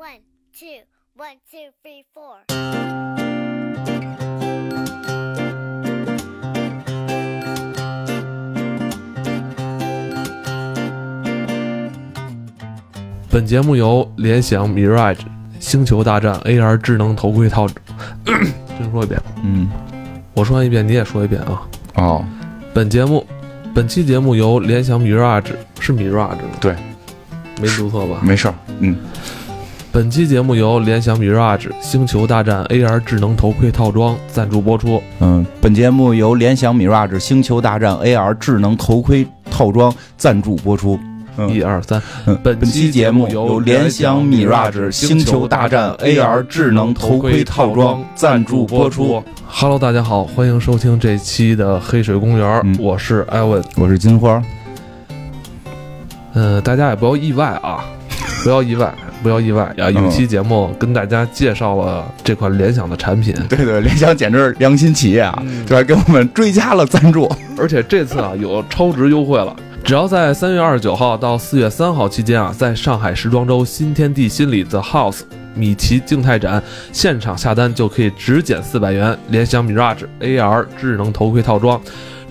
One, two, one, two, three, four. 本节目由联想 Mirage 星球大战 AR 智能头盔套，先说一遍，嗯，我说完一遍你也说一遍啊。哦，本节目，本期节目由联想 Mirage 是 Mirage 吗？对，没读错吧？没事儿，嗯，本期节目由联想 Mirage 星球大战 AR 智能头盔套装赞助播出。嗯，本节目由联想 Mirage 星球大战 AR 智能头盔套装赞助播出。嗯一二三，嗯本本期节目由联想 Mirage 星球大战 AR 智能头盔套装赞助播出。Hello，大家好，欢迎收听这期的黑水公园，嗯我是艾文。我是金花，呃，大家也不要意外啊，不要意外，不要意外啊！有期节目跟大家介绍了这款联想的产品，对对，联想简直是良心企业啊，这还给我们追加了赞助。而且这次啊有超值优惠了。只要在三月二十九号到四月三号期间啊，在上海时装周新天地心里 The House 米奇静态展现场下单，就可以直减四百元。联想 Mirage AR 智能头盔套装，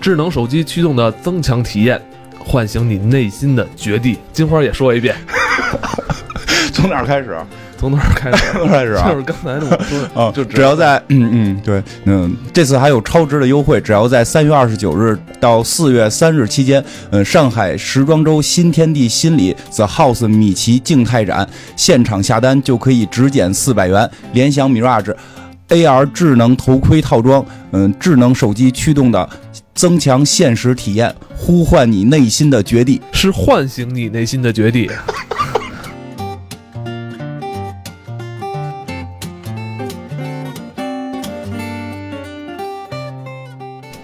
智能手机驱动的增强体验，唤醒你内心的绝地。金花也说一遍，从哪儿开始？从哪儿开始？从哪儿开始啊？就是刚才我说的，啊，就只要在嗯嗯对嗯，这次还有超值的优惠，只要在三月二十九日到四月三日期间，嗯，上海时装周新天地心理 The House 米奇静态展现场下单就可以直减四百元，联想 Mirage AR 智能头盔套装，嗯，智能手机驱动的。增强现实体验，呼唤你内心的绝地。是唤醒你内心的绝地。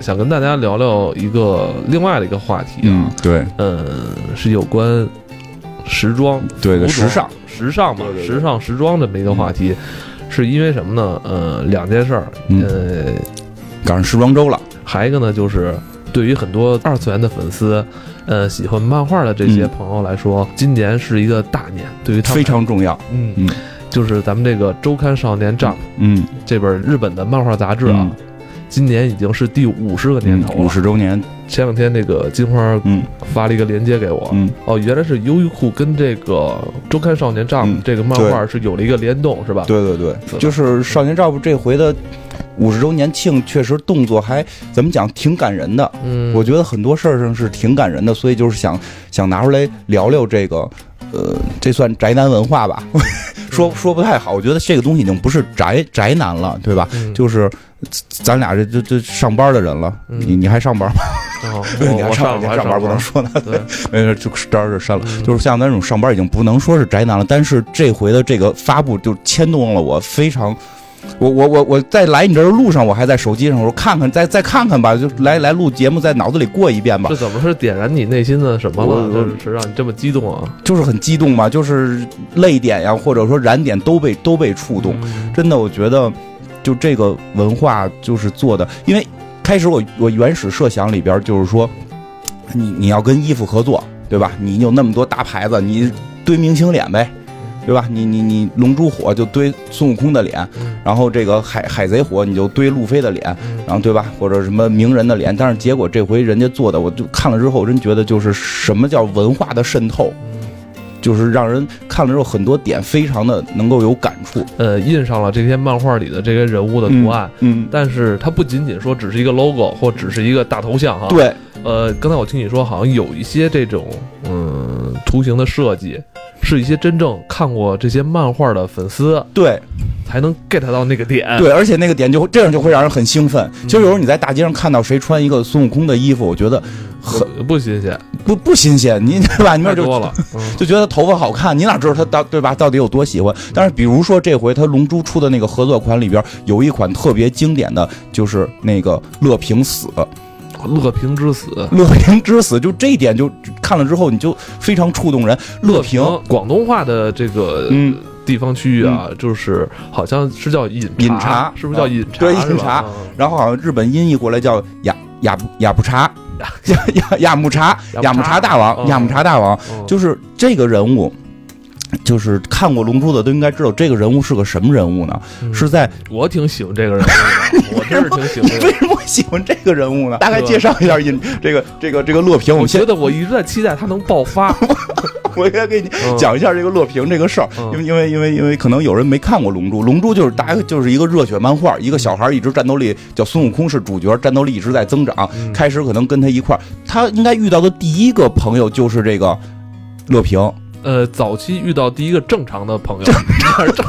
想跟大家聊聊一个另外的一个话题啊，对。嗯，是有关时装，对对，时尚，时尚嘛，对对对。时尚时装这么一个话题，是因为什么呢？呃，两件事儿，嗯。呃，赶上时装周了。还一个呢，就是对于很多二次元的粉丝，呃，喜欢漫画的这些嗯。朋友来说，今年是一个大年，对于他们非常重要。嗯嗯。就是咱们这个周刊少年 Jump 嗯。这本日本的漫画杂志啊，嗯今年已经是第五十个年嗯头，了。五十周年。前两天那个金花嗯发了一个链接给我，嗯哦，原来是优衣库跟这个周刊少年 Jump 嗯这个漫画是有了一个联动，是吧？对对对，是就是《少年 Jump》这回的五十周年庆，确实动作还怎么讲，挺感人的。嗯，我觉得很多事儿上是挺感人的，所以就是想 想拿出来聊聊这个，呃，这算宅男文化吧？说说不太好，我觉得这个东西已经不是宅宅男了，对吧？嗯就是咱俩这这这上班的人了，嗯你你还上班吗？哦 你还上你还上班不能说呢。对，没事，就这儿就删了。嗯就是像咱这种上班已经不能说是宅男了，但是这回的这个发布就牵动了我非常。我我我我在来你这儿的路上，我还在手机上，我说看看再再看看吧，就来来录节目，在脑子里过一遍吧这，怎么是点燃你内心的什么了？就是让你这么激动啊？就是很激动嘛，就是泪点呀，或者说燃点都被都被触动。嗯真的，我觉得就这个文化就是做的，因为开始我我原始设想里边就是说，你你要跟衣服合作，对吧？你有那么多大牌子，你堆明星脸呗，对吧？你你你龙珠火就堆孙悟空的脸，嗯然后这个海海贼火你就堆路飞的脸，嗯然后对吧？或者什么名人的脸，但是结果这回人家做的，我就看了之后，我真觉得就是什么叫文化的渗透，就是让人看了之后很多点非常的能够有感触。呃，印上了这些漫画里的这些人物的图案。嗯，但是它不仅仅说只是一个 logo 或只是一个大头像哈，，对，呃，刚才我听你说好像有一些这种嗯图形的设计，是一些真正看过这些漫画的粉丝对才能 get 到那个点，对，而且那个点就会这样就会让人很兴奋。其实有时候你在大街上看到谁穿一个孙悟空的衣服，我觉得很不不新鲜，不不新鲜，你对吧？你那就多了，嗯就觉得头发好看，你哪知道他到对吧？到底有多喜欢？但是比如说这回他龙珠出的那个合作款里边有一款特别经典的，就是那个乐平死，乐平之死。乐平之死，就这一点就看了之后你就非常触动人。乐平，广东话的这个嗯地方区域啊，就是好像是叫饮饮茶是不是叫饮茶？对饮茶啊然后好像日本音译过来叫雅雅雅布茶，雅雅雅木茶，雅木茶大王，哦雅木茶大王。哦就是这个人物，就是看过《龙珠》的都应该知道这个人物是个什么人物呢？嗯是在我挺喜欢这个人物的，我真是挺喜欢这个为。什么喜欢这个人物呢？大概介绍一下尹 这个这个这个乐平，我觉得我一直在期待他能爆发。我应该给你嗯讲一下这个乐平这个事儿，嗯因为因为因为因为可能有人没看过《龙珠》，《龙珠》就是大概就是一个热血漫画，一个小孩一直战斗力叫孙悟空是主角，战斗力一直在增长。嗯开始可能跟他一块儿，他应该遇到的第一个朋友就是这个乐平，呃，早期遇到第一个正常的朋友，正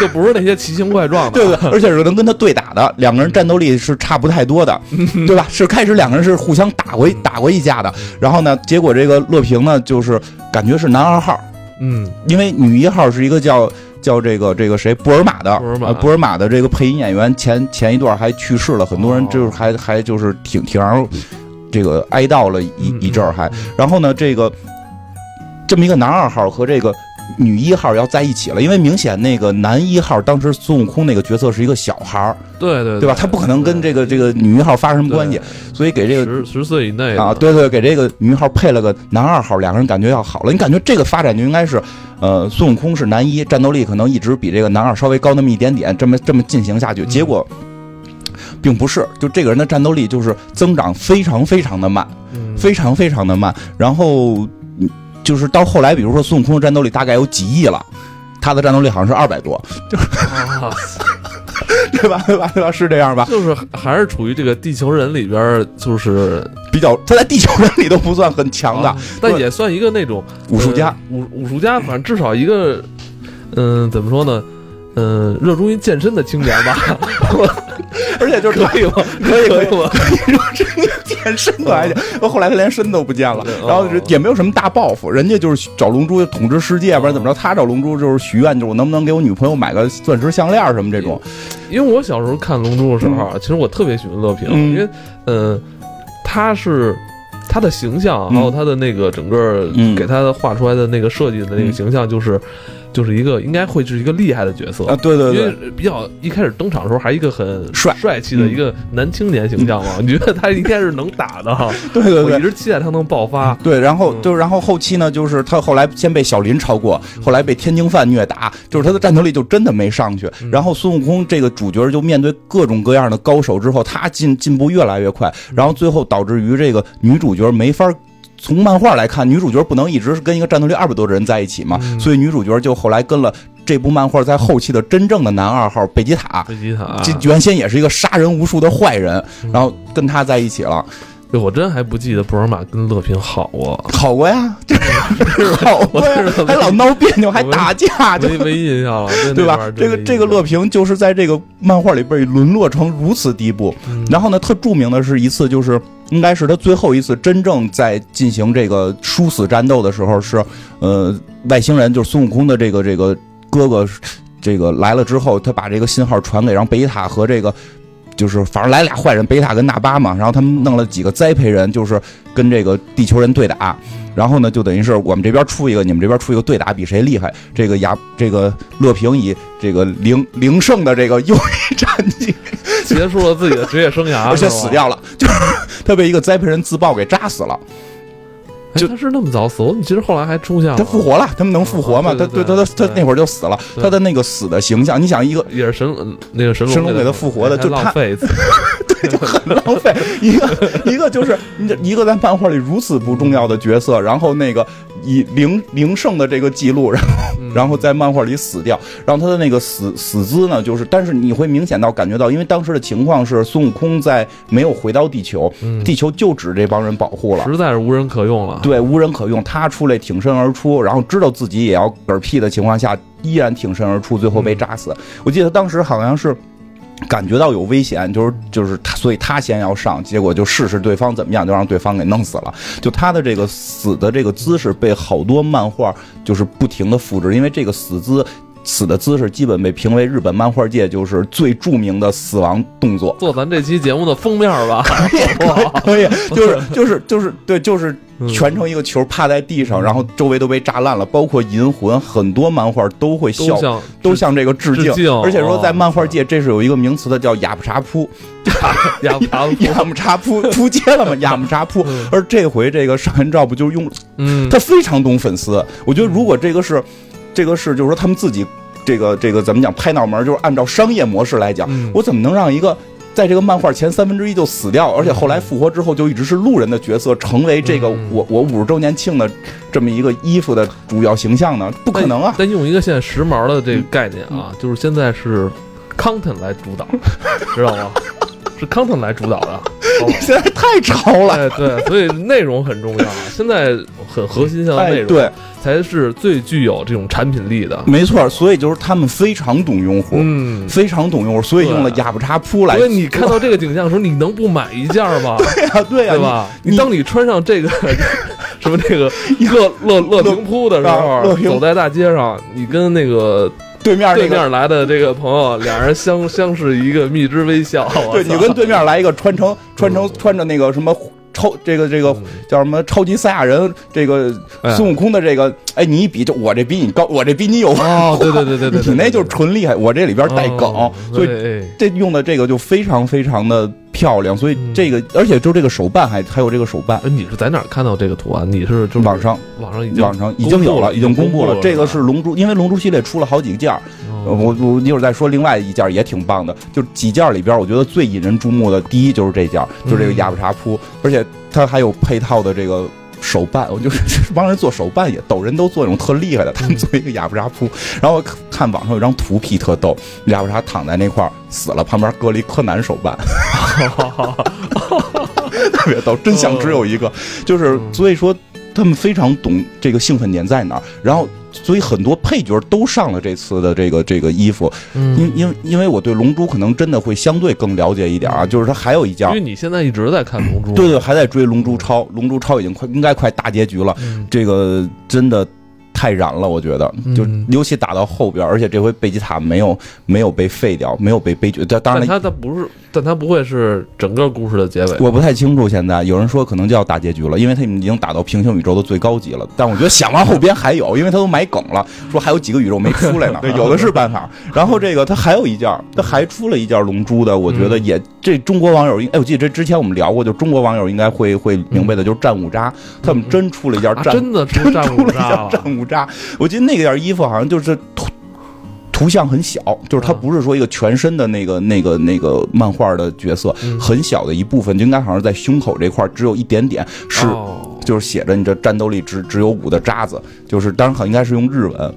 就不是那些奇形怪状的。对对，而且是能跟他对打的，两个人战斗力是差不太多的，对吧？是开始两个人是互相打过一打过一架的，然后呢，结果这个乐平呢，就是感觉是男二号，嗯，因为女一号是一个叫叫这个这个谁布尔玛的，布尔玛的这个配音演员前前一段还去世了，很多人哦就是还还就是挺挺让人这个哀悼了一嗯一阵儿还，嗯然后呢，这个这么一个男二号和这个。女一号要在一起了，因为明显那个男一号当时孙悟空那个角色是一个小孩儿，对对对吧？他不可能跟这个这个女一号发生什么关系，所以给这个十十岁以内啊，对对，给这个女一号配了个男二号，两个人感觉要好了。你感觉这个发展就应该是，呃，孙悟空是男一，战斗力可能一直比这个男二稍微高那么一点点，这么这么进行下去，结果。并不是，就这个人的战斗力就是增长非常非常的慢，嗯非常非常的慢。然后，嗯就是到后来，比如说孙悟空的战斗力大概有几亿了，他的战斗力好像是二百多，啊 对吧？对吧？对吧？是这样吧？就是还是处于这个地球人里边，就是比较他在地球人里都不算很强的啊但也算一个那种武术家呃，武武术家，反正至少一个，嗯，怎么说呢？嗯，热衷于健身的青年吧，而且就是可以吗？可以可以以吗？说这个健身的还行，后来他连身都不见了，然后哦也没有什么大抱负，人家就是找龙珠统治世界，不然怎么着？他找龙珠就是许愿，就是我能不能给我女朋友买个钻石项链什么这种。因为我小时候看《龙珠》的时候啊，其实我特别喜欢乐平，嗯因为嗯，他是他的形象，嗯还有他的那个整个嗯给他画出来的那个设计的那个嗯形象，就是就是一个应该会是一个厉害的角色啊，。对对因为对，比较一开始登场的时候还一个很帅帅气的嗯一个男青年形象嘛，你觉得他应该是能打的哈？对对对我一。直期待他能爆发。对，然后嗯就然后后期呢，就是他后来先被小林超过，后来被天津饭虐打，就是他的战斗力就真的没上去。嗯然后孙悟空这个主角就面对各种各样的高手之后，他进进步越来越快，然后最后导致于这个女主角没法。从漫画来看，女主角不能一直是跟一个战斗力二百多的人在一起嘛，嗯所以女主角就后来跟了这部漫画在后期的真正的男二号贝吉塔，贝吉塔，这原先也是一个杀人无数的坏人，嗯然后跟他在一起了，对我真还不记得布尔玛跟乐平好过，好过呀，就是好过呀还老闹别扭，还打架，就没没印象了，对吧这个这个乐平就是在这个漫画里被沦落成如此地步。嗯然后呢，特著名的是一次，就是应该是他最后一次真正在进行这个殊死战斗的时候，是呃外星人就是孙悟空的这个这个哥哥，这个来了之后，他把这个信号传给让贝塔和这个。就是反正来俩坏人，贝塔跟纳巴嘛，然后他们弄了几个栽培人，就是跟这个地球人对打，然后呢，就等于是我们这边出一个，你们这边出一个，对打比谁厉害。这个亚这个乐平以这个零零胜的这个优异战绩，结束了自己的职业生涯，而且死。掉了，就是他被一个栽培人自爆给扎死了。就哎他是那么早死，我怎么记得后来还出现了？他复活了，他们能复活吗？哦他对他他他那会儿就死了，他的那个死的形象，你想一个也是神呃那个神龙神龙给他复活的还就他浪费一 次。就很浪费。一个一个就是一个在漫画里如此不重要的角色，然后那个以零零胜的这个记录，然后嗯然后在漫画里死掉，然后他的那个死死姿呢，就是但是你会明显到感觉到，因为当时的情况是孙悟空在没有回到地球，嗯地球就指这帮人保护了。实在是无人可用了。对，无人可用，他出来挺身而出，然后知道自己也要嗝屁的情况下，依然挺身而出，最后被炸死。我记得当时好像是感觉到有危险，就是就是他，所以他先要上，结果就试试对方怎么样，就让对方给弄死了。就他的这个死的这个姿势被好多漫画就是不停的复制，因为这个死姿。死的姿势基本被评为日本漫画界就是最著名的死亡动作，做咱这期节目的封面吧，可以，就是就是就是对，就是嗯。全程一个球趴在地上，然后周围都被炸烂了，包括银魂，很多漫画都会笑，都向这个致敬，而且说在哦漫画界这是有一个名词的叫雅布查扑，雅木查扑。扑街了嘛，雅木查扑。嗯。而这回这个上元照不就是用嗯，他非常懂粉丝，我觉得如果这个是。这个是就是说他们自己这个这个怎么讲拍脑门，就是按照商业模式来讲，嗯我怎么能让一个。在这个漫画前三分之一就死掉，而且后来复活之后就一直是路人的角色，成为这个嗯我我五十周年庆的这么一个衣服的主要形象呢？不可能啊！但用一个现在时髦的这个概念啊，就是现在是 content 来主导，知道吗？是 content 来主导的。现在太潮了，哎，对，所以内容很重要。现在很核心向的内哎，容，对，才是最具有这种产品力的。没错，所以就是他们非常懂用户，嗯，非常懂用户，所以用了对哑巴叉铺来。所以你看到这个景象的时候，你能不买一件吗？对呀，对呀，对吧？你你当你穿上这个 什么这个乐乐乐平铺的时候，走在大街上，你跟那个对面那个对面来的这个朋友，俩人相 相视一个蜜汁微笑。对你跟对面来一个穿成穿成穿着那个什么超这个这个嗯。叫什么超级赛亚人这个哎。孙悟空的这个，哎，你一比就我这比你高，我这比你有哦，对对对对对，对你那就是纯厉害，我这里边带梗哦，所以这用的这个就非常非常的漂亮，所以嗯这个而且就这个手办还还有这个手办。哎，你是在哪儿看到这个图案？你是就是网上网上已经网上已经有了，已经公布了。这个是龙珠，因为龙珠系列出了好几件儿，呃哦我我一会儿再说另外一件儿也挺棒的。就几件儿里边儿，我觉得最引人注目的，第一就是这件儿，就是这个嗯哑巴茶铺，而且它还有配套的这个。手办，我就是帮人做手办也逗，人都做那种特厉害的，他们做一个亚布扎扑。然后我看网上有张图片特逗，亚布扎躺在那块儿死了，旁边搁了一柯南手办，特别逗，真相只有一个，就是嗯。所以说他们非常懂这个兴奋点在哪儿，然后所以很多配角都上了这次的这个这个衣服，因嗯，因因为我对龙珠可能真的会相对更了解一点啊，就是它还有一件因为。你现在一直在看龙珠，对对，还在追《龙珠超》，《龙珠超》已经快应该快大结局了，嗯。这个真的太燃了，我觉得，就嗯尤其打到后边，而且这回贝吉塔没有没有被废掉，没有被悲剧。但当然了，但它它不是，但他不会是整个故事的结尾。我不太清楚。现在有人说可能就要大结局了，因为他们已经打到平行宇宙的最高级了。但我觉得想往后边还有，因为他都埋梗了，说还有几个宇宙没出来呢，对，有的是办法。然后这个他还有一件，他还出了一件龙珠的，我觉得也这中国网友应，哎，我记得这之前我们聊过，就中国网友应该会会明白的，就是战五渣，他们真出了一件啊，战真的出真战出了一件五渣了，战五渣。我记得那件衣服好像就是图图像很小，就是它啊不是说一个全身的那个那个那个漫画的角色，嗯很小的一部分，就应该好像在胸口这块儿只有一点点是。哦就是写着你这战斗力只只有五的渣子，就是当然好像应该是用日文，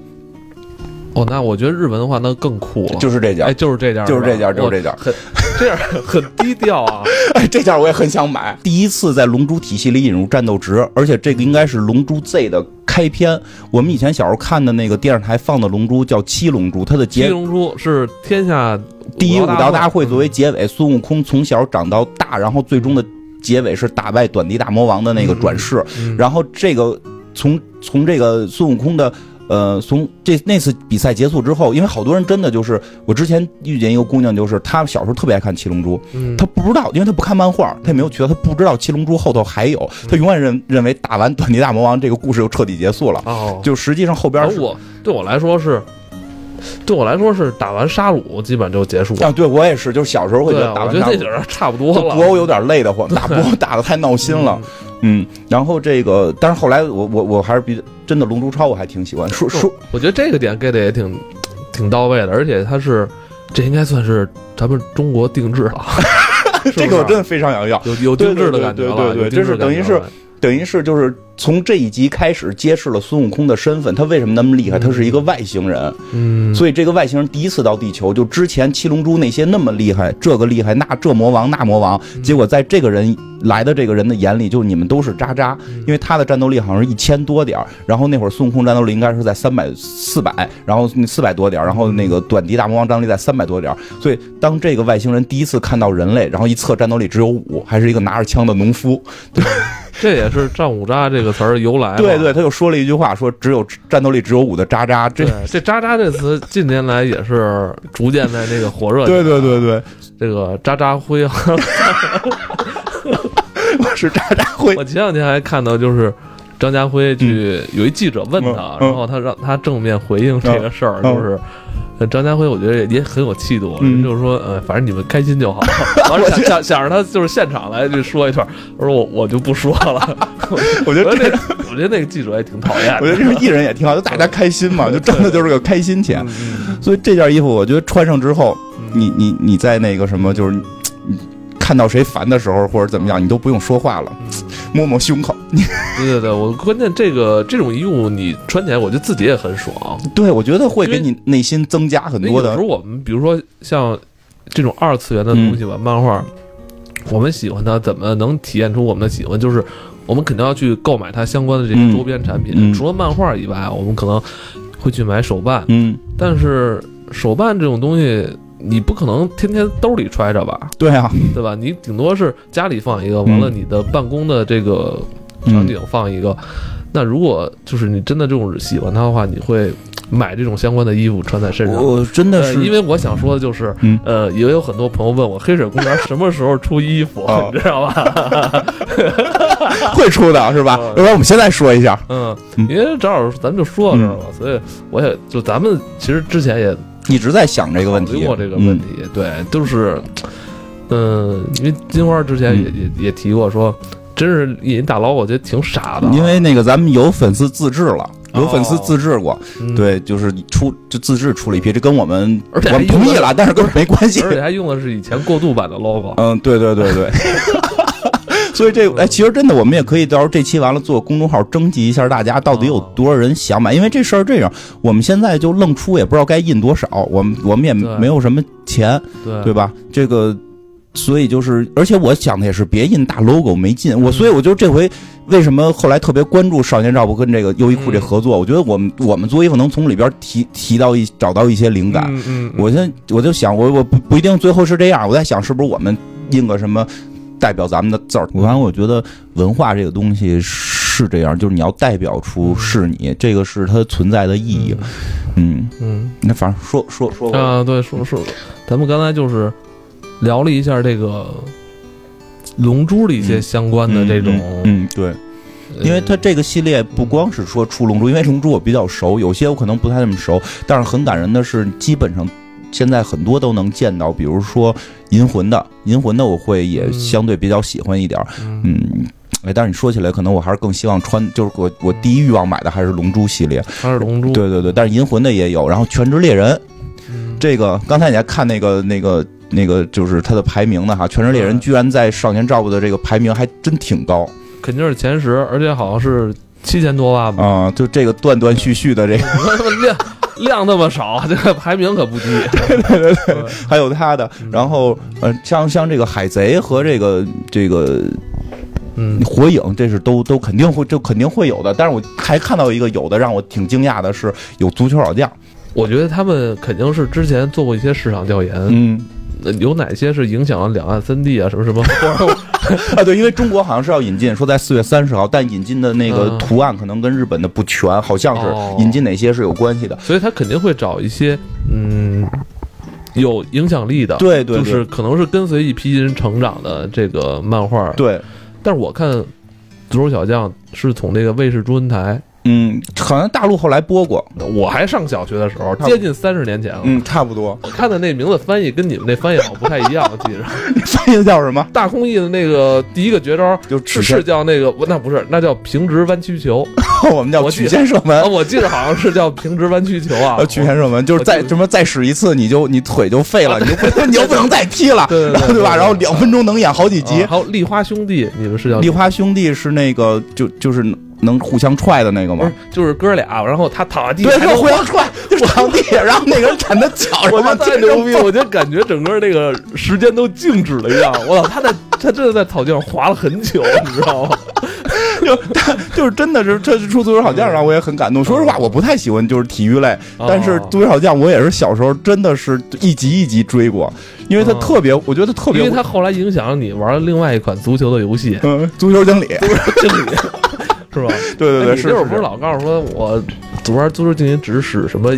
哦，那我觉得日文的话那更酷了，就是这件，哎，就是这件儿，就是这件就是这件我很这样很低调啊。哎，这件我也很想买。第一次在龙珠体系里引入战斗值，而且这个应该是龙珠 Z 的开篇。我们以前小时候看的那个电视台放的龙珠叫七龙珠，它的结七龙珠是天下第一武道大会作为嗯结尾，孙悟空从小长到大，然后最终的结尾是打败短笛大魔王的那个转世。嗯然后这个从从这个孙悟空的。呃，从这那次比赛结束之后，因为好多人真的就是，我之前遇见一个姑娘，就是她小时候特别爱看《七龙珠》，嗯。她不知道，因为她不看漫画，她也没有渠道，她不知道《七龙珠》后头还有，嗯。她永远认认为打完短笛大魔王这个故事就彻底结束了，哦，就实际上后边是对我来说是，对我来说是打完沙鲁基本就结束了。啊，对我也是，就是小时候会觉得打完沙鲁我觉得那点儿差不多了。就布欧有点累得慌，打博欧打的太闹心了。嗯，然后这个，但是后来我我我还是比真的《龙珠超》我还挺喜欢。说说我觉得这个点 get 的也挺挺到位的，而且它是这应该算是咱们中国定制了，是是这个我真的非常想要，有有定制的感觉了，对对对对对有定制这是等于是等于是就是从这一集开始揭示了孙悟空的身份，他为什么那么厉害？他是一个外星人，嗯，所以这个外星人第一次到地球，就之前七龙珠那些那么厉害，这个厉害，那这魔王那魔王，嗯。结果在这个人来的这个人的眼里，就你们都是渣渣，嗯。因为他的战斗力好像是一千多点儿然后那会儿孙悟空战斗力应该是在三百四百，然后四百多点儿然后那个短笛大魔王战斗力在三百多点儿。所以当这个外星人第一次看到人类，然后一测战斗力只有五，还是一个拿着枪的农夫，这也是战五渣这个词儿的由来。对对，他又说了一句话，说只有战斗力只有五的渣渣，这，这渣渣这词近年来也是逐渐在这个火热。对对对，对，这个渣渣辉啊，我是渣渣辉我，前两天还看到就是。张家辉去有一记者问他，然后他让他正面回应这个事儿，嗯就是，呃张家辉我觉得也很有气度，嗯就是说，呃，反正你们开心就好。完了想想想让他就是现场来就说一段，我说我我就不说了。我觉得这我觉得那我觉得那个记者也挺讨厌。我觉得这个艺人也挺好，就大家开心嘛，就挣的就是个开心钱。嗯所以这件衣服，我觉得穿上之后，你你你在那个什么，就是你你看到谁烦的时候，或者怎么样，你都不用说话了，摸摸胸口。对对对，我关键这个这种衣物你穿起来，我觉得自己也很爽。对，我觉得会给你内心增加很多的因为有时候。我们比如说像这种二次元的东西吧，漫画，我们喜欢它，怎么能体现出我们的喜欢？就是我们肯定要去购买它相关的这嗯些周边产品。嗯除了漫画以外，我们可能会去买手办，嗯，但是手办这种东西。你不可能天天兜里揣着吧，对啊，对吧？你顶多是家里放一个，完了嗯你的办公的这个场景放一个。那如果就是你真的这种喜欢它的话，你会买这种相关的衣服穿在身上。我真的呃，是因为我想说的就是，嗯呃，也有很多朋友问我黑水公园什么时候出衣服，哦 你知道吧？会出的是吧？嗯要不然我们现在说一下。嗯，嗯因为正好咱们就说到这儿了，所以我也就咱们其实之前也一直在想这个问题，过这个问题，对，就是，嗯，因为金花之前也、嗯也也提过说，真是引人大佬，我觉得挺傻的因为那个咱们有粉丝自制了。有粉丝自制过，嗯，对，就是出就自制出了一批，这跟我们而且同意了，但是跟我没关系。而且还用的是以前过渡版的 logo，嗯，对对对对。所以这哎，其实真的，我们也可以到时候这期完了做公众号征集一下大家到底有多少人想买，因为这事儿这样，我们现在就愣出也不知道该印多少，我们我们也没有什么钱，对对吧？这个，所以就是，而且我想的也是，别印大 logo 没劲。我所以我就这回为什么后来特别关注少年照不跟这个优衣库这合作？我觉得我们我们做衣服能从里边提提到一找到一些灵感。嗯嗯，我现在我就想，我我不不一定最后是这样，我在想是不是我们印个什么代表咱们的字儿。反正我觉得文化这个东西是这样，就是你要代表出是你，这个是它存在的意义。嗯，嗯那反正说说说嗯啊，对，说说，咱们刚才就是聊了一下这个龙珠的一些相关的这种，嗯嗯对。呃因为它这个系列不光是说出龙珠，因为龙珠我比较熟，有些我可能不太那么熟，但是很感人的是，基本上现在很多都能见到，比如说银魂的，银魂的我会也嗯相对比较喜欢一点儿，嗯。嗯。哎，但是你说起来，可能我还是更希望穿，就是我我第一欲望买的还是龙珠系列，它是龙珠，对对对，但是银魂的也有，然后全职猎人嗯，这个，刚才你还看那个那个那个，就是它的排名呢哈，全职猎人居然在少年 Jump 的这个排名还真挺高。肯定是前十，而且好像是七千多万吧，啊、就这个断断续续的这个。量那么少，这个排名可不低。对对对，还有他的，然后呃，像像这个海贼和这个这个嗯。火影，这是都都肯定会就肯定会有的。但是我还看到一个有的让我挺惊讶的是有足球老将，我觉得他们肯定是之前做过一些市场调研，嗯。呃有哪些是影响了两岸三地啊，什么什么，啊对，因为中国好像是要引进，说在四月三十号，但引进的那个嗯。图案可能跟日本的不全，好像哦。是引进哪些是有关系的。所以他肯定会找一些嗯有影响力的，对对对。就是可能是跟随一批人成长的这个漫画。，对，但是我看《足球小将》是从这个卫视中文台，嗯，好像大陆后来播过，我还上小学的时候，接近三十年前了。嗯，差不多。我看的那名字翻译跟你们那翻译好像不太一样，我记着。翻译的叫什么？大空翼的那个第一个绝招就是是叫那个，那不是，那叫平直弯曲球。我们叫曲线射门啊，。我记得好像是叫平直弯曲球啊呃。曲线射门就是再什么再使一次，你就你腿就废了，你就不你就不能再踢了，对对吧？然后两分钟能演好几集啊。还有丽花兄弟，你们是叫丽花兄弟是那个就就是能互相踹的那个吗？就是哥俩，然后他躺在地，上，对互相踹，就是躺地上，然后那个人踩他脚，我然后觉得太牛逼，我就感觉整个那个时间都静止了一样。我操，他在他真的在草地上滑了很久，你知道吗？就他就是真的是这是出足球小将让我也很感动。说实话，我不太喜欢就是体育类，但是哦足球小将我也是小时候真的是一集一集追过，因为他哦特别，我觉得他特别因为，他后来影响了你玩了另外一款足球的游戏，嗯，足球经理，经理是吧？对 对对，你那会儿不是是。老告诉说我玩足球经理只使什么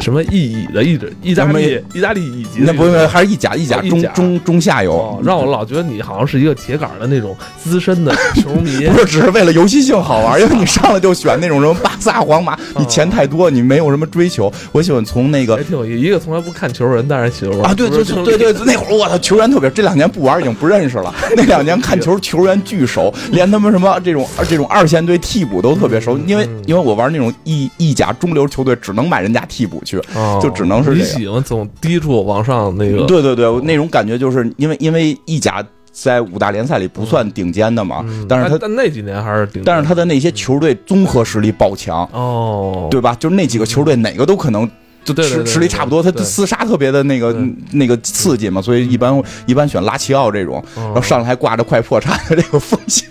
什么意乙的意志，意大利意大利乙级的那不是还是意甲意甲中中中下游哦，，让我老觉得你好像是一个铁杆的那种资深的 球迷。不是只是为了游戏性好玩，因为你上来就选那种什么巴萨、皇马，你钱太多，你没有什么追求。我喜欢从那个还挺有意思，一个从来不看球人，但是喜欢玩啊，对对对对对，对那会儿我操，球员特别，这两年不玩已经不认识了。那两年看球，球员巨熟，连他们什么这种这种二线队替补都特别熟。因为因为我玩那种意意甲中流球队，只能买人家替补去。哦就只能是你这样喜欢从低处往上那个，对对对，那种感觉就是因为因为意甲在五大联赛里不算顶尖的嘛，嗯但是他但那几年还是顶，但是他的那些球队综合实力爆强，哦，对吧？就是那几个球队哪个都可能。就实实力差不多，他对厮杀特别的那个对那个刺激嘛，所以一般一般选拉齐奥这种，然然后上来还挂着快破产的这个风险，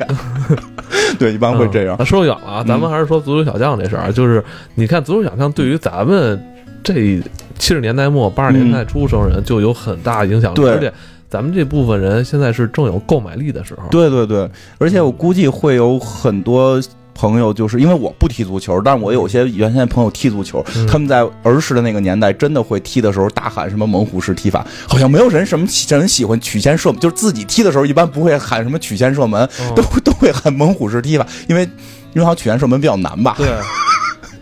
对，一般会这样。那说远了啊，咱们还是说足球小将这事儿，就是你看足球小将对于咱们这七十年代末八十年代初生人就有很大影响力，对而且咱们这部分人现在是正有购买力的时候。对对对，而且我估计会有很多朋友，就是因为我不踢足球，但是我有些原先朋友踢足球，嗯他们在儿时的那个年代，真的会踢的时候大喊什么猛虎式踢法，好像没有人什么人喜欢曲线射门，就是自己踢的时候一般不会喊什么曲线射门，嗯都都会喊猛虎式踢法，因为因为好像曲线射门比较难吧。对，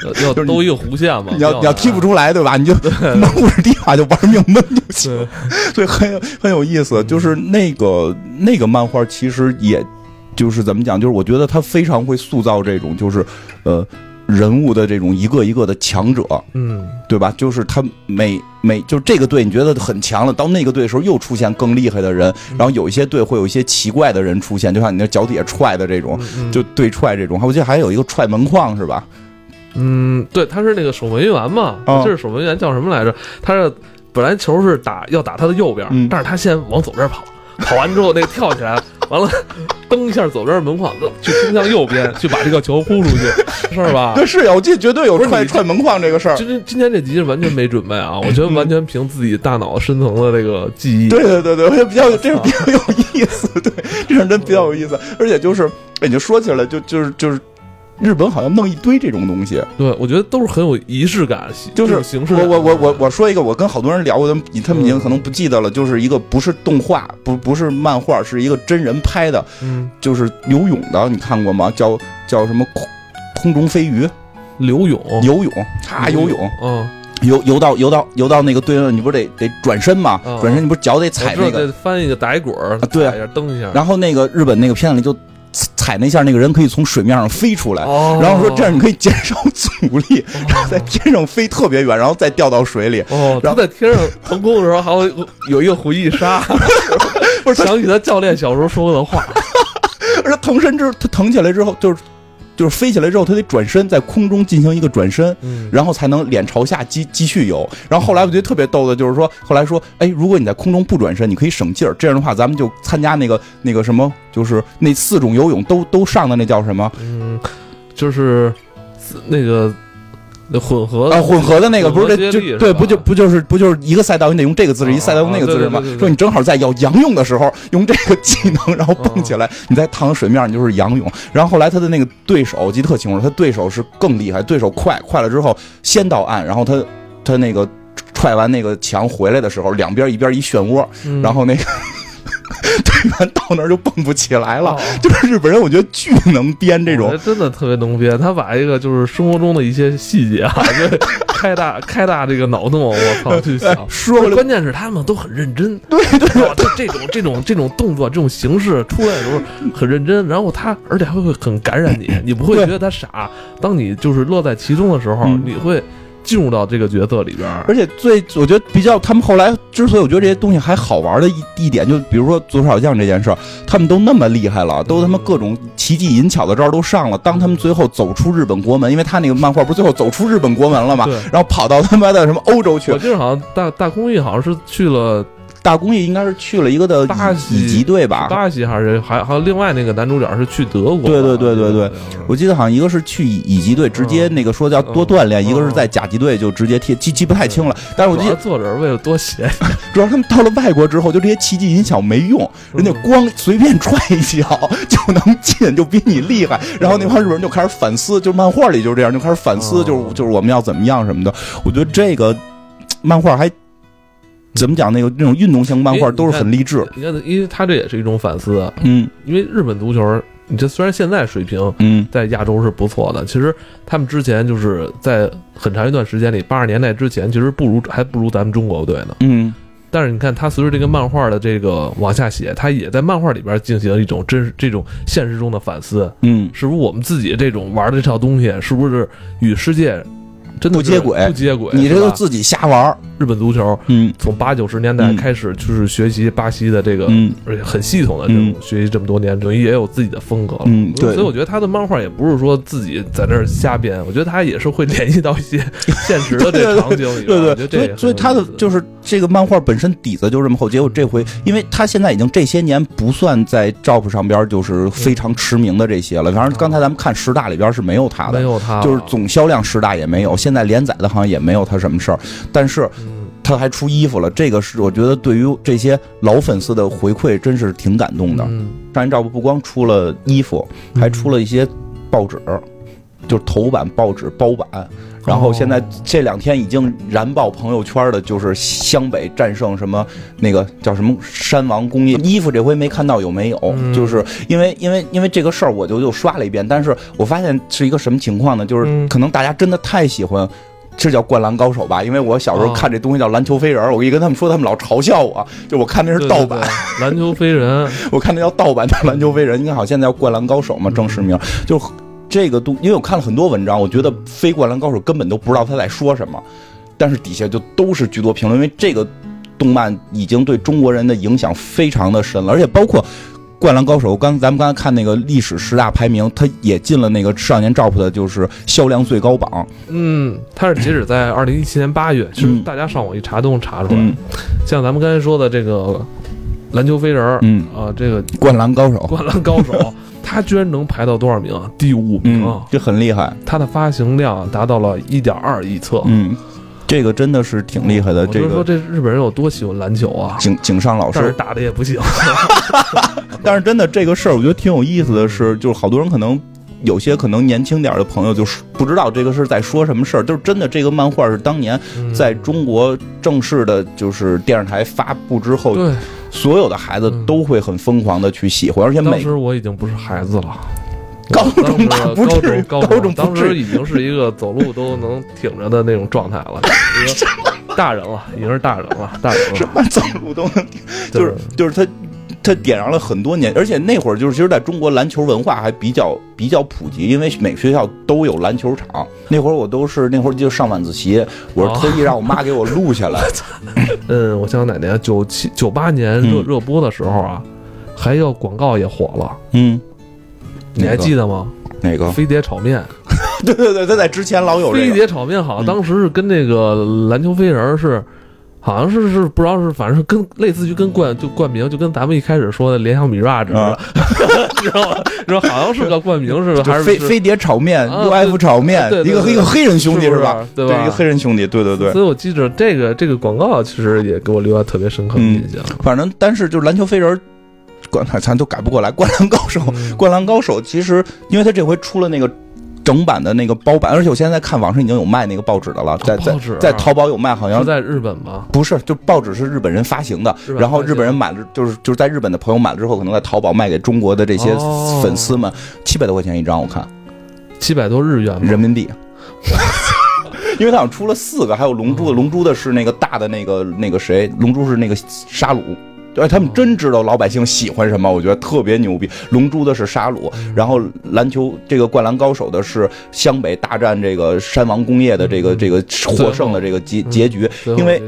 要要就是兜一个弧线嘛，你要你要踢不出，来，对吧？你就猛虎式踢法就玩命闷就行。对，所以很有很有意思，就是那个那个漫画，其实也就是怎么讲，就是我觉得他非常会塑造这种就是呃人物的这种一个一个的强者，嗯，对吧？就是他每每就是这个队你觉得很强了，到那个队的时候又出现更厉害的人，然后有一些队会有一些奇怪的人出现，就像你那脚底下踹的这种，嗯就对踹这种，我记得还有一个踹门框是吧？嗯，对，他是那个守门员嘛，哦这是守门员叫什么来着？他是本来球是打要打他的右边，嗯但是他先往左边跑，跑完之后那个跳起来，完了蹬一下左边门框，去冲向右边去把这个球呼出去，是吧？对，是有，我记得绝对有踹踹门框这个事儿。今天今天这集是完全没准备啊，我觉得完全凭自己大脑深层的这个记忆。对对对对，我觉得比较这是比较有意思，对，这是真比较有意思，而且就是，哎，你就说起来就就是就是，日本好像弄一堆这种东西，对，我觉得都是很有仪式感，就是形式我。我我我我说一个，我跟好多人聊过，他们他们已经可能不记得了，就是一个不是动画，不不是漫画，是一个真人拍的，嗯，就是游泳的，你看过吗？叫叫什么？空空中飞鱼？游泳，游泳，啊游泳。嗯，游游到游到游到那个对岸，你不是得得转身吗？嗯转身你不是脚得踩那个翻一个打一滚儿，对蹬一下，然后那个日本那个片子里就踩那下，那个人可以从水面上飞出来，哦，然后说这样你可以减少 阻力，然后在天上飞特别远，然后再掉到水里。然后在天上腾空的时候还会有一个回忆杀，不是想起他教练小时候说过的话，而 他腾身之他腾起来之后，就是就是飞起来之后，他得转身在空中进行一个转身。嗯，然后才能脸朝下继继续游。然后后来我觉得特别逗的，就是说后来说，哎，如果你在空中不转身，你可以省劲儿。这样的话，咱们就参加那个那个什么，就是那四种游泳都都上的那叫什么嗯，就是那个那混合啊？混合的那个不是这就对，不就不就是不就是一个赛道你得用这个姿势，啊一赛道用那个姿势吗说你正好在要仰泳的时候用这个技能，然后蹦起哦来，你再趟水面，你就是仰泳。然后后来他的那个对手，我记得特清楚，他对手是更厉害，对手快快了之后先到岸，然后他他那个踹完那个墙回来的时候，两边一边一漩涡，嗯然后那个 队员到那儿就蹦不起来了。哦 就是日本人，我觉得巨能编这种真的特别能编，他把一个就是生活中的一些细节啊，就开大开大这个脑洞，我操，去想。说关键是他们都很认真，对对哇，这这种这种这种动作、这种形式出来的时候很认真，然后他而且还会很感染你，你不会觉得他傻。当你就是乐在其中的时候，嗯你会进入到这个角色里边。而且最我觉得比较，他们后来之所以我觉得这些东西还好玩的一一点，就比如说足球小将这件事儿，他们都那么厉害了，都他妈各种奇技淫巧的招都上了。当他们最后走出日本国门，因为他那个漫画不是最后走出日本国门了嘛？然后跑到他妈的什么欧洲去我，记得好像大大空翼好像是去了大公益应该是去了一个的巴西乙级队吧？巴西还是还还有另外那个男主角是去德国，对对对对对，我记得好像一个是去乙乙级队直接那个说叫多锻炼，一个是在甲级队就直接踢，记记不太清了。但是我记得作者为了多写，主要他们到了外国之后，就这些奇迹音响没用，人家光随便踹一脚 就能进，就比你厉害。然后那帮日本人就开始反思，就漫画里就是这样，就开始反思，就是就是我们要怎么样什么的。我觉得这个漫画还。怎么讲？那个那种运动型漫画都是很励志。你看，因为他这也是一种反思。嗯，因为日本足球，你这虽然现在水平，嗯，在亚洲是不错的，其实他们之前就是在很长一段时间里，八十年代之前，其实不如还不如咱们中国队呢。嗯，但是你看，他随着这个漫画的这个往下写，他也在漫画里边进行一种真实这种现实中的反思。嗯，是不是我们自己这种玩的这套东西，是不是与世界？真的不接轨，不接轨，你这都自己瞎玩。日本足球，嗯，从八九十年代开始就是学习巴西的这个，嗯，而且很系统的这种学习这么多年，等于也有自己的风格了。嗯，对。所以我觉得他的漫画也不是说自己在那儿瞎编，我觉得他也是会联系到一些 现实的这场景里。对对，所以所以他的就是这个漫画本身底子就这么厚。结果这回，因为他现在已经这些年不算在 Jump 上边就是非常驰名的这些了。反正刚才咱们看十大里边是没有他的，没有他，就是总销量十大也没有。现在连载的好像也没有他什么事儿，但是。他还出衣服了，这个是我觉得对于这些老粉丝的回馈真是挺感动的。上一照不光出了衣服，还出了一些报纸，就是头版报纸包版。然后现在这两天已经燃爆朋友圈的，就是湘北战胜什么那个叫什么山王工业衣服，这回没看到有没有？就是因为因为因为这个事儿，我就又刷了一遍，但是我发现是一个什么情况呢？就是可能大家真的太喜欢。这叫灌篮高手吧？因为我小时候看这东西叫篮球飞人，我一跟他们说，他们老嘲笑我，就我看那是盗版篮球飞人，我看那叫盗版的篮球飞人。你看好现在叫灌篮高手嘛，正式名就这个都，因为我看了很多文章，我觉得非灌篮高手根本都不知道他在说什么，但是底下就都是居多评论，因为这个动漫已经对中国人的影响非常的深了，而且包括。灌篮高手，刚咱们刚才看那个历史十大排名，他也进了那个少年 Jump 的，就是销量最高榜。嗯，它是截止在二零一七年八月，其实大家上网一查都能查出来。像咱们刚才说的这个篮球飞人，嗯啊，这个灌篮高手，灌篮高手，他居然能排到多少名？第五名，这很厉害。它的发行量达到了一点二亿册。嗯。这个真的是挺厉害的。这个说这日本人有多喜欢篮球啊？井井上老师打的也不行。但是真的这个事儿，我觉得挺有意思的是，就是好多人可能有些可能年轻点的朋友就是不知道这个是在说什么事儿。就是真的，这个漫画是当年在中国正式的，就是电视台发布之后，对所有的孩子都会很疯狂的去喜欢，而且每时我已经不是孩子了。高中吧，不是高中，当时已经是一个走路都能挺着的那种状态了，已经大人了，已经是大人了，大人了。什么走路都能，就是就是他，他点燃了很多年，而且那会儿就是其实在中国篮球文化还比较比较普及，因为每个学校都有篮球场。那会儿我都是那会儿就上晚自习，我是特意让我妈给我录下来。嗯，我想想哪年？九七九八年热热播的时候啊，还有广告也火了。嗯。你还记得吗？哪个飞碟炒面？对 对对，他在之前老有飞碟炒面，好像当时是跟那个篮球飞人是，好像是是不知道是，反正是跟类似于跟冠就冠名，就跟咱们一开始说的联想米 Raj 似的，知道吗？说好像是个冠名似的，还是飞飞碟炒面，UF 炒面，一个一个黑人兄弟是吧？对吧？一个黑人兄弟，对对对。所以我记着这个这个广告，其实也给我留下特别深刻的印象。反正但是就是篮球飞人。灌咱都改不过来，《灌篮高手》《灌篮高手》其实，因为他这回出了那个整版的那个包版，而且我现在看网上已经有卖那个报纸的了，在在在淘宝有卖，好像在日本吗？不是，就报纸是日本人发行的，然后日本人买了，就是就是在日本的朋友买了之后，可能在淘宝卖给中国的这些粉丝们，七百多块钱一张，我看。七百多日元人民币，因为他好像出了四个，还有龙珠的，龙珠的是那个大的那个那个谁，龙珠是那个沙鲁。对，他们真知道老百姓喜欢什么，我觉得特别牛逼。龙珠的是沙鲁，然后篮球这个灌篮高手的是湘北大战这个山王工业的这个这个获胜的这个结结局。因为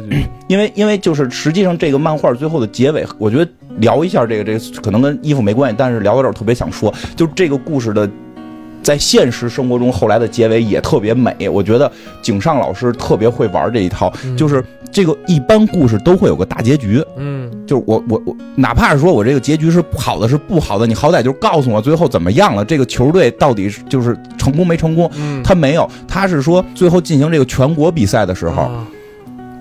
因为因为就是实际上这个漫画最后的结尾，我觉得聊一下这个这个可能跟衣服没关系，但是聊到这儿特别想说，就这个故事的在现实生活中后来的结尾也特别美。我觉得井上老师特别会玩这一套，就是这个一般故事都会有个大结局。嗯，就是我我我，哪怕是说我这个结局是好的是不好的，你好歹就告诉我最后怎么样了，这个球队到底是就是成功没成功？嗯，他没有，他是说最后进行这个全国比赛的时候，啊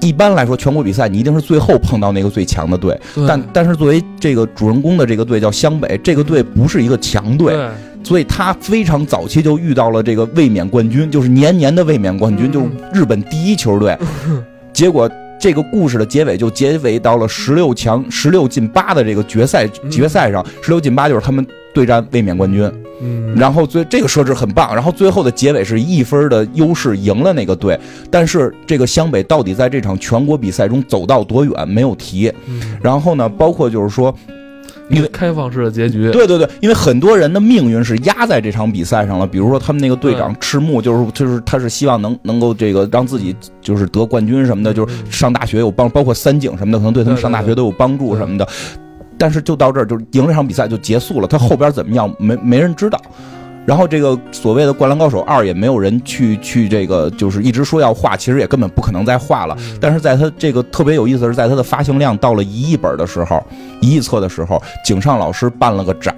一般来说全国比赛你一定是最后碰到那个最强的队，但但是作为这个主人公的这个队叫湘北，这个队不是一个强队，对，所以他非常早期就遇到了这个卫冕冠军，就是年年的卫冕冠军，嗯就是日本第一球队。结果这个故事的结尾就结尾到了十六强、十六进八的这个决赛嗯决赛上，十六进八就是他们对战卫冕冠军。嗯，然后最这个设置很棒，然后最后的结尾是一分的优势赢了那个队，但是这个湘北到底在这场全国比赛中走到多远没有提。嗯然后呢，包括就是说，因为开放式的结局，对对对，因为很多人的命运是压在这场比赛上了。比如说他们那个队长赤木，就是就是他是希望能能够这个让自己就是得冠军什么的，就是上大学有帮，包括三井什么的，可能对他们上大学都有帮助什么的。但是就到这儿，就赢了这场比赛就结束了，他后边怎么样没没人知道。然后这个所谓的《灌篮高手二》也没有人去去这个，就是一直说要画，其实也根本不可能再画了。但是在他这个特别有意思的是，在他的发行量到了一亿本的时候，一亿册的时候，井上老师办了个展，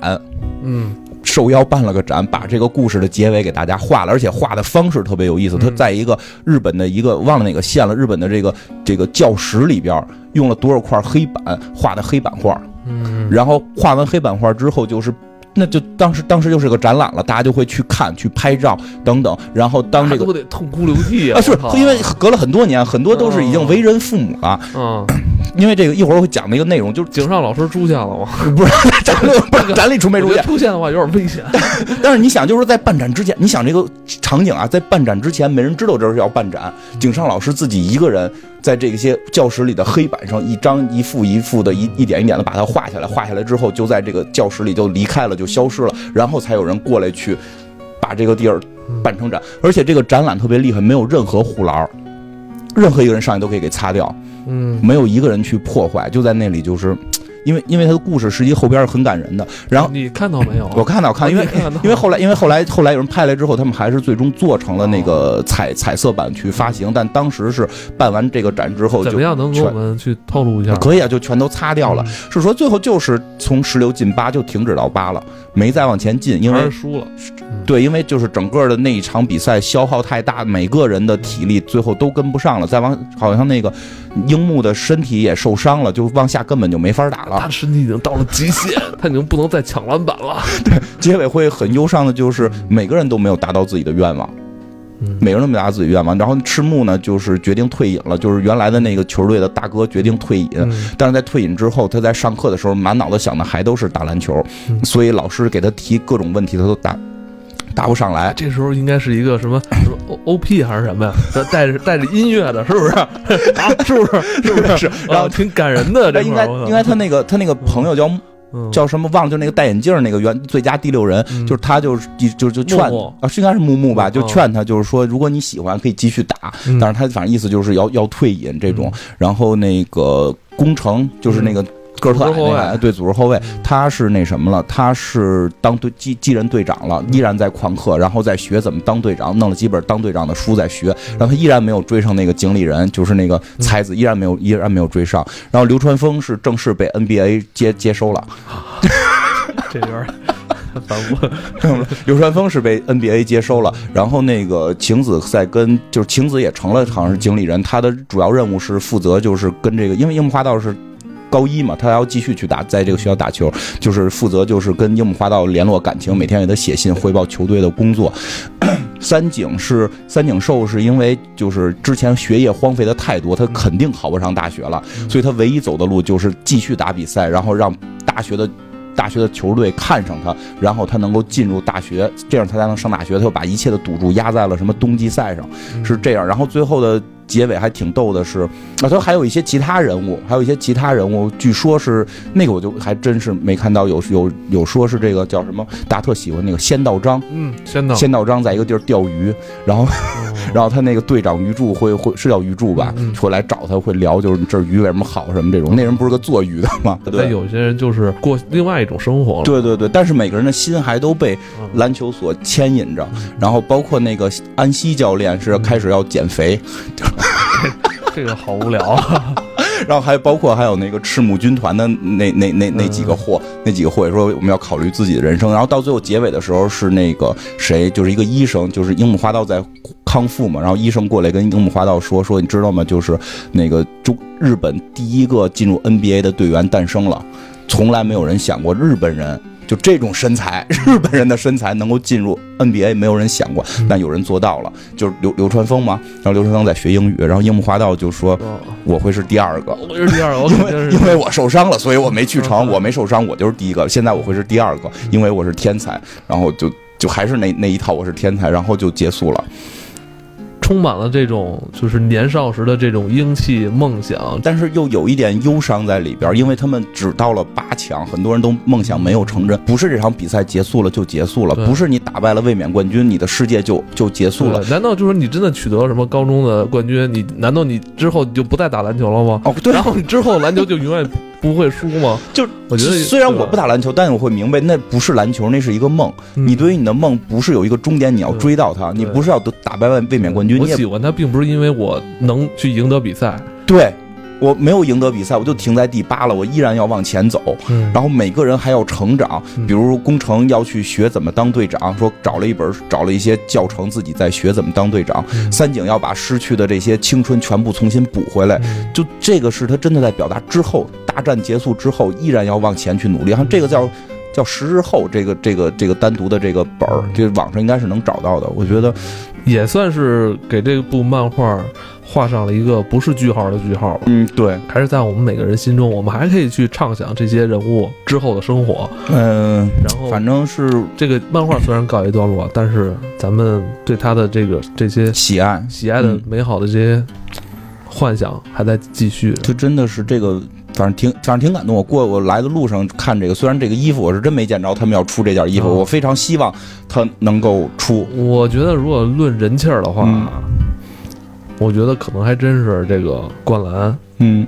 嗯受邀办了个展，把这个故事的结尾给大家画了，而且画的方式特别有意思。他在一个日本的一个忘了哪个县了，日本的这个这个教室里边用了多少块黑板画的黑板画，嗯，然后画完黑板画之后就是。那就当时当时就是个展览了，大家就会去看、去拍照等等。然后当这个都得痛哭流涕啊，是因为隔了很多年，很多都是已经为人父母了。嗯，因为这个一会儿我会讲那个内容，就是井上老师出现了吗？不是展里不是展里出没出现出现的话有点危险。但是你想，就是在办展之前，你想这个场景啊，在办展之前，没人知道这是要办展。井上老师自己一个人在这些教室里的黑板上，一张一幅一幅的，一一点一点的把它画下来。画下来之后，就在这个教室里就离开了，就消失了。然后才有人过来去把这个地儿办成展。而且这个展览特别厉害，没有任何护栏，任何一个人上去都可以给擦掉，嗯，没有一个人去破坏，就在那里就是。因为因为他的故事实际后边是很感人的，然后你看到没有？我看到看，因为因为后来因为后来后来有人拍来之后，他们还是最终做成了那个彩彩色版去发行，但当时是办完这个展之后就怎么样能给我们去透露一下？可以啊，就全都擦掉了。是说最后就是从十六进八就停止到八了，没再往前进，因为输了。对，因为就是整个的那一场比赛消耗太大，每个人的体力最后都跟不上了。再往好像那个樱木的身体也受伤了，就往下根本就没法打了他。身体已经到了极限，他已经不能再抢篮板了。对结尾会很忧伤的，就是每个人都没有达到自己的愿望。嗯每个人都没达到自己愿望，然后赤木呢，就是决定退隐了，就是原来的那个球队的大哥决定退隐，嗯但是在退隐之后，他在上课的时候满脑子想的还都是打篮球，嗯所以老师给他提各种问题，他都答答不上来。这时候应该是一个什么什么 O O P 还是什么呀？带着带着音乐的，是不是？啊，是不是？是不是？是然后啊挺感人的。这应该应该他那个他那个朋友叫嗯叫什么忘了，就那个戴眼镜那个原最佳第六人，嗯就是他就是就就劝啊，是应该是木木吧，嗯就劝他就是说，如果你喜欢可以继续打，嗯但是他反正意思就是要要退隐这种。然后那个工程就是那个。个儿特后卫对，组织后卫，他是那什么了？他是当队继继任队长了，依然在旷课，然后在学怎么当队长，弄了几本当队长的书在学，然后他依然没有追上那个经理人，就是那个才子，依然没有依然没有追上。然后流川枫是正式被 NBA 接接收了，这有点 反复。流川枫是被 NBA 接收了，然后那个晴子在跟就是晴子也成了好像是经理人，他的主要任务是负责就是跟这个，因为樱木花道是。高一嘛，他要继续去打，在这个学校打球，就是负责就是跟樱木花道联络感情，每天给他写信汇报球队的工作。三井是三井寿，是因为就是之前学业荒废的太多，他肯定考不上大学了，所以他唯一走的路就是继续打比赛，然后让大学的。大学的球队看上他，然后他能够进入大学，这样他才能上大学。他就把一切的赌注压在了什么冬季赛上，是这样。然后最后的结尾还挺逗的是，啊，他还有一些其他人物，还有一些其他人物，据说是那个我就还真是没看到有有有说是这个叫什么，达特喜欢那个仙道章，嗯，仙道。仙道章在一个地儿钓鱼，然后 然后他那个队长鱼柱会会是叫鱼柱吧，会来找他会聊，就是这鱼为什么好什么这种，那人不是个做鱼的吗？对。有些人就是过另外一种生活了。对对对，但是每个人的心还都被嗯。篮球所牵引着，然后包括那个安西教练是开始要减肥，这个好无聊啊。然后还包括还有那个赤木军团的那那那那几个货，那几个货也说我们要考虑自己的人生。然后到最后结尾的时候是那个谁，就是一个医生，就是樱木花道在康复嘛，然后医生过来跟樱木花道说说，你知道吗？就是那个中日本第一个进入 NBA 的队员诞生了，从来没有人想过日本人。就这种身材，日本人的身材能够进入 NBA，没有人想过，但有人做到了，就是流流川枫嘛。然后流川枫在学英语，然后樱木花道就说哦我会是第二个，我是第二个，我因为因为我受伤了，所以我没去成。嗯 我没受伤，我就是第一个。现在我会是第二个，因为我是天才。然后就就还是那那一套，我是天才，然后就结束了。充满了这种就是年少时的这种英气、梦想。但是又有一点忧伤在里边，因为他们只到了八强，很多人都梦想没有成真。不是这场比赛结束了就结束了，不是你打败了卫冕冠军，你的世界就就结束了。难道就是你真的取得了什么高中的冠军？你难道你之后你就不再打篮球了吗？哦，对然，后你之后篮球就永远不会输吗？就我觉得虽然我不打篮球，但是我会明白那不是篮球，那是一个梦。嗯你对于你的梦不是有一个终点，你要追到它，你不是要得打败卫卫冕冠军，你也我喜欢他，并不是因为我能去赢得比赛。对。我没有赢得比赛，我就停在第八了，我依然要往前走。嗯然后每个人还要成长，嗯比如工程要去学怎么当队长，说找了一本找了一些教程，自己在学怎么当队长。嗯三井要把失去的这些青春全部重新补回来，嗯就这个是他真的在表达之后，大战结束之后依然要往前去努力。像这个叫叫十日后这个这个这个单独的这个本儿，这网上应该是能找到的。我觉得也算是给这部漫画画上了一个不是句号的句号吧。嗯，对，还是在我们每个人心中，我们还可以去畅想这些人物之后的生活。嗯、然后，反正是这个漫画虽然告一段落，但是咱们对他的这个这些喜爱，喜爱的嗯美好的这些幻想还在继续。就真的是这个，反正挺反正挺感动。我过我来的路上看这个，虽然这个衣服我是真没见着他们要出这件衣服，哦我非常希望他能够出。我觉得，如果论人气儿的话，嗯我觉得可能还真是这个灌篮，嗯，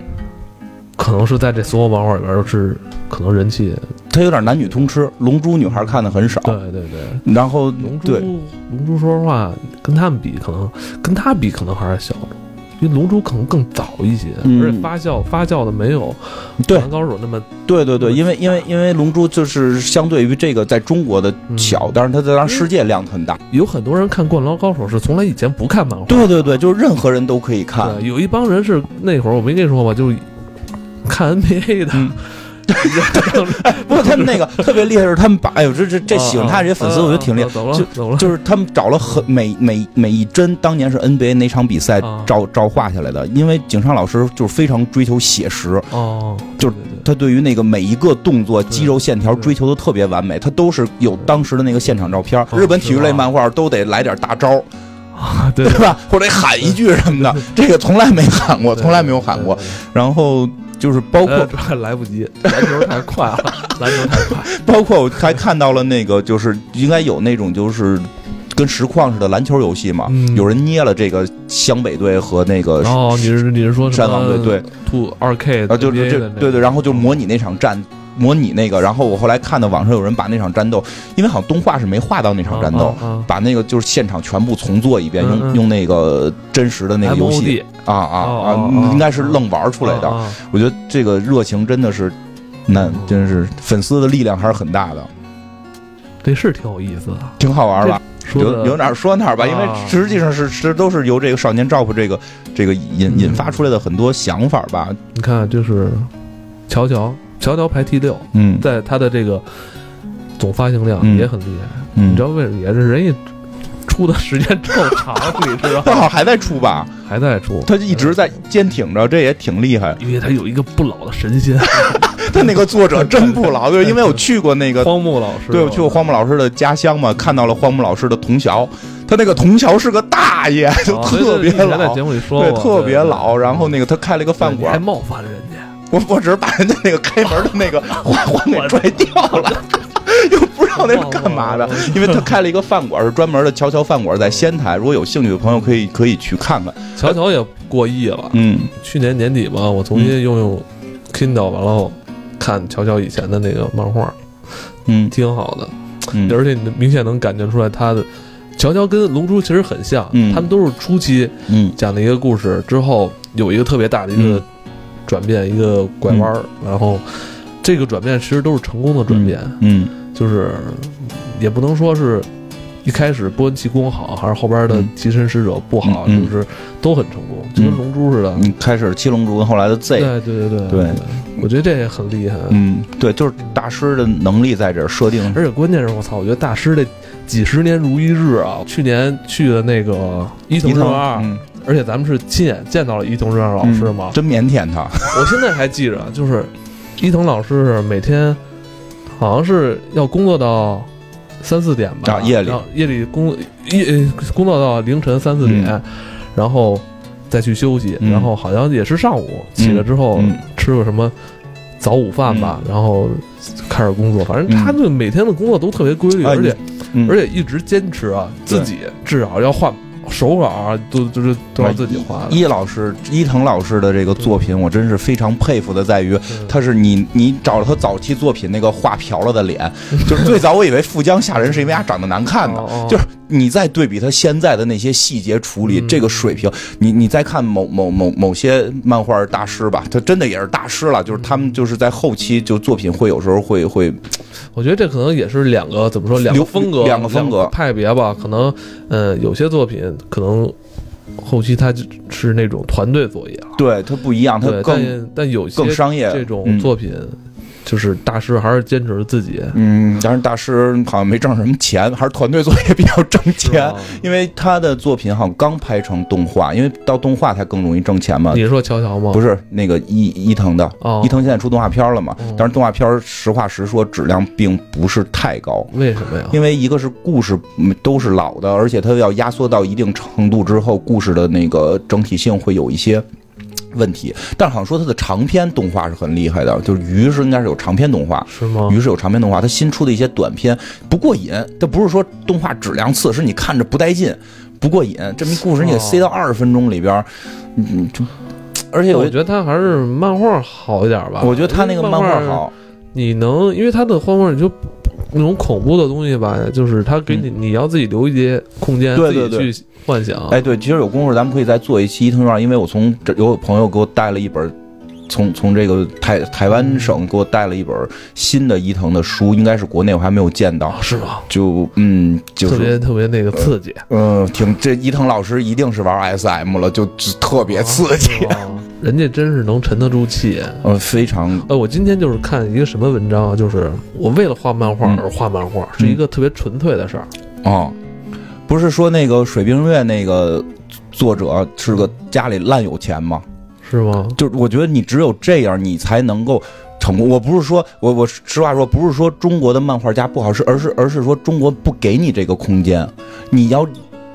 可能是在这所有漫画里边儿是可能人气。他有点男女通吃，龙珠女孩看的很少。对对对，然后龙珠对，龙珠说实话，跟他们比，可能跟他比，可能还是小众。因为龙珠可能更早一些，嗯而且发酵发酵的没有对灌篮高手那么对对对，因为因为因为龙珠就是相对于这个在中国的小，嗯但是它在当世界量很大。有很多人看《灌篮高手》是从来以前不看漫画，对对对，就是任何人都可以看。对，有一帮人是那会儿我没跟你说吗？就是看 NBA 的，嗯 不过他们那个特别厉害是，他们把哎呦这这这喜欢他这些粉丝，我觉得挺厉害。走了就走了，就是他们找了很每每每一帧，当年是 NBA 哪场比赛啊照照画下来的，因为井上老师就是非常追求写实，哦，就是他对于那个每一个动作、肌肉线条追求的特别完美，他都是有当时的那个现场照片。哦日本体育类漫画都得来点大招，啊，对 对吧？或者喊一句什么的，这个从来没喊过，从来没有喊过。然后就是包括呃主要来不及，篮球太快了，篮球太快。包括我还看到了那个，就是应该有那种就是。跟实况似的篮球游戏嘛，嗯有人捏了这个湘北队和那个哦，你是你是说山王队对兔二 K 啊，就是这对对，然后就模拟那场战，模拟那个，然后我后来看到网上有人把那场战斗，因为好像动画是没画到那场战斗，把那个就是现场全部重做一遍，用用那个真实的那个游戏。啊啊哦啊应该是愣玩出来的。我觉得这个热情真的是，那嗯真是粉丝的力量还是很大的，这是挺有意思的。挺好玩吧？有有哪儿说哪儿吧，因为啊。实际上是是都是由这个少年 Jump 这个这个引嗯引发出来的很多想法吧。你看，就是乔乔，乔乔排第六，嗯在他的这个总发行量嗯也很厉害。嗯你知，道为什么？也是人家出的时间这么长，你知道吗？他好像还在出吧？还在出，他一直在坚挺着，这也挺厉害。因为他有一个不老的神仙，他那个作者真不老，对，因为我去过那个，荒木老师。对我去过荒木老师的家乡嘛，看到了荒木老师的同学，他那个童桥是个大爷，就啊特别对对以前在老节，目里说对，过，特别老。然后那个他开了一个饭馆，还冒犯人家，我我只是把人家那个开门的那个花环给拽掉了，又不知道那是干嘛的。因为他开了一个饭馆，是专门的乔乔饭馆，在仙台。如果有兴趣的朋友，可以可以去看看。乔乔也过亿了。嗯去年年底嘛，我重新用用 Kindle，完了看乔乔以前的那个漫画，嗯挺好的，嗯而且你明显能感觉出来他的乔乔跟龙珠其实很像，嗯他们都是初期嗯讲的一个故事，之后有一个特别大的一个嗯转变，一个拐弯儿，然后这个转变其实都是成功的转变，嗯就是也不能说是。一开始波恩奇功好，还是后边的嗯替身使者不好，就是都很成功，就跟嗯龙珠似的。嗯，开始七龙珠跟后来的 Z，对对对对对，我觉得这也很厉害。嗯，对，就是大师的能力在这儿设定。而且关键是我操，我觉得大师这几十年如一日啊！去年去的那个伊藤润二，嗯而且咱们是亲眼见到了伊藤润二老师嘛。真腼腆他。我现在还记着，就是伊藤老师是每天好像是要工作到三四点吧，啊夜里夜里工夜呃工作到凌晨三四点，嗯然后再去休息，嗯然后好像也是上午起来之后、嗯吃个什么早午饭吧，然后开始工作。反正他就每天的工作都特别规律，啊而且、嗯而且一直坚持啊，自己至少要画手稿啊，都就是都要自己画的。伊老师伊藤老师的这个作品，我真是非常佩服的，在于他是你你找了他早期作品那个画瓢了的脸，就是最早我以为富江吓人是因为他长得难看的哦哦，就是你再对比他现在的那些细节处理，嗯。这个水平，你你再看某某某某些漫画大师吧，他真的也是大师了，就是他们就是在后期就作品会有时候会会我觉得这可能也是两个怎么说两个风格，两个风格。派别吧。可能呃有些作品可能后期它是那种团队作业了，对他不一样，他，更但但有些更商业这种嗯。作品，就是大师还是坚持自己。嗯，但是大师好像没挣什么钱，还是团队作业比较挣钱吧，因为他的作品好像刚拍成动画，因为到动画才更容易挣钱嘛。你说乔乔吗？不是，那个伊伊藤的，哦伊藤现在出动画片了嘛哦？但是动画片实话实说，质量并不是太高。为什么呀？因为一个是故事嗯都是老的，而且它要压缩到一定程度之后，故事的那个整体性会有一些问题。但是好像说它的长篇动画是很厉害的，就是鱼是应该是有长篇动画，是吗？鱼是有长篇动画，它新出的一些短片不过瘾。它不是说动画质量次，是你看着不带劲，不过瘾。这么一故事你得塞到二十分钟里边儿，嗯，就而且有我觉得它还是漫画好一点吧。我觉得它那个漫画，好，你能因为它的画画你就那种恐怖的东西吧，就是他给你你要自己留一些空间，对对对自己去幻想。哎，对，其实有功夫咱们可以再做一期伊藤润二，因为我从这有朋友给我带了一本。从从这个台台湾省给我带了一本新的伊藤的书，应该是国内我还没有见到啊，，是吗？就嗯，就是特别特别那个刺激，嗯，挺这伊藤老师一定是玩 SM 了，就就特别刺激，啊人家真是能沉得住气。呃，非常呃，我今天就是看一个什么文章啊，就是我为了画漫画嗯而画漫画，是一个特别纯粹的事儿。哦，不是说那个水冰月那个作者是个家里烂有钱吗？是吗？就是我觉得你只有这样，你才能够成功。我不是说我我实话说，不是说中国的漫画家不好，是而是而是说中国不给你这个空间，你要。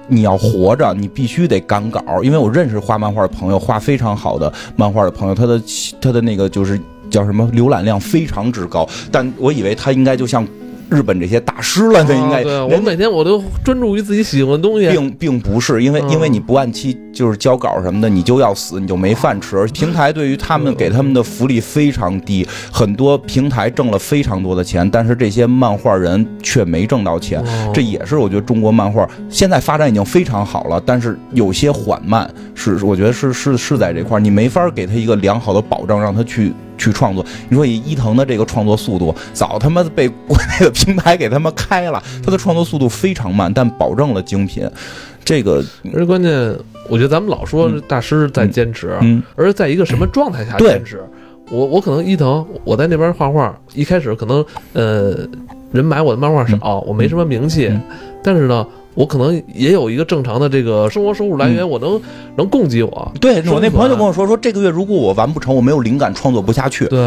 你要活着，你必须得赶稿，因为我认识画漫画的朋友，画非常好的漫画的朋友，他的他的那个就是叫什么浏览量非常之高，但我以为他应该就像日本这些大师了，那应该啊对我每天我都专注于自己喜欢的东西。并并不是因为嗯因为你不按期就是交稿什么的，你就要死，你就没饭吃。平台对于他们给他们的福利非常低，很多平台挣了非常多的钱，但是这些漫画人却没挣到钱。哦这也是我觉得中国漫画现在发展已经非常好了，但是有些缓慢，是我觉得是是是在这块儿，你没法给他一个良好的保障，让他去去创作。你说以伊藤的这个创作速度，早他妈被国内的平台给他们开了，他的创作速度非常慢，但保证了精品。这个，而且关键，我觉得咱们老说大师在坚持，嗯。而是在一个什么状态下坚持。我我可能伊藤，我在那边画画，一开始可能呃人买我的漫画少，我没什么名气，嗯。但是呢，我可能也有一个正常的这个生活收入来源，我能能供给我。对我那朋友就跟我说，说这个月如果我完不成，我没有灵感创作不下去，对，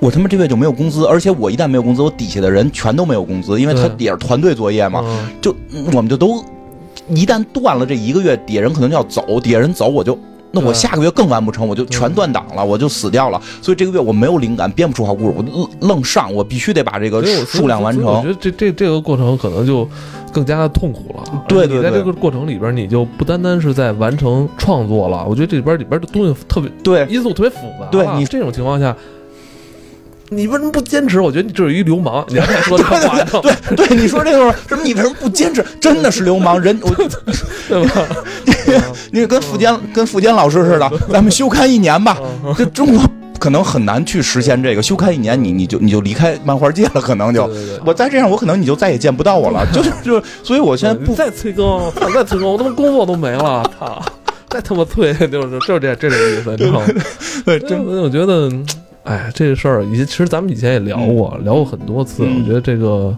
我他妈这月就没有工资，而且我一旦没有工资，我底下的人全都没有工资，因为他对也是团队作业嘛，嗯就我们就都一旦断了这一个月，底下人可能就要走，底下人走我就。那我下个月更完不成，我就全断档了，我就死掉了。所以这个月我没有灵感，编不出好故事，我愣愣上，我必须得把这个数量完成。我觉得这这这个过程可能就更加的痛苦了。对对对你在这个过程里边，你就不单单是在完成创作了，我觉得这里边里边的东西特别对，因素特别复杂。对你这种情况下。你为什么不坚持？我觉得你这是一流氓。你刚才说这话，对对对，你说这个什么？你为什么不坚持？真的是流氓人，我对吧？你跟付坚跟付坚老师似的，咱们休刊一年吧。这中国可能很难去实现这个，休刊一年，你你就你就离开漫画界了，可能就我再这样，我可能你就再也见不到我了。就是就是，所以我现在不再催更，操再催更，我他妈工作都没了，操！再他妈催，就是就是这这种意思，你知道吗？对真的，我觉得，哎，这个事儿以前其实咱们以前也聊过，聊过很多次。嗯我觉得这个，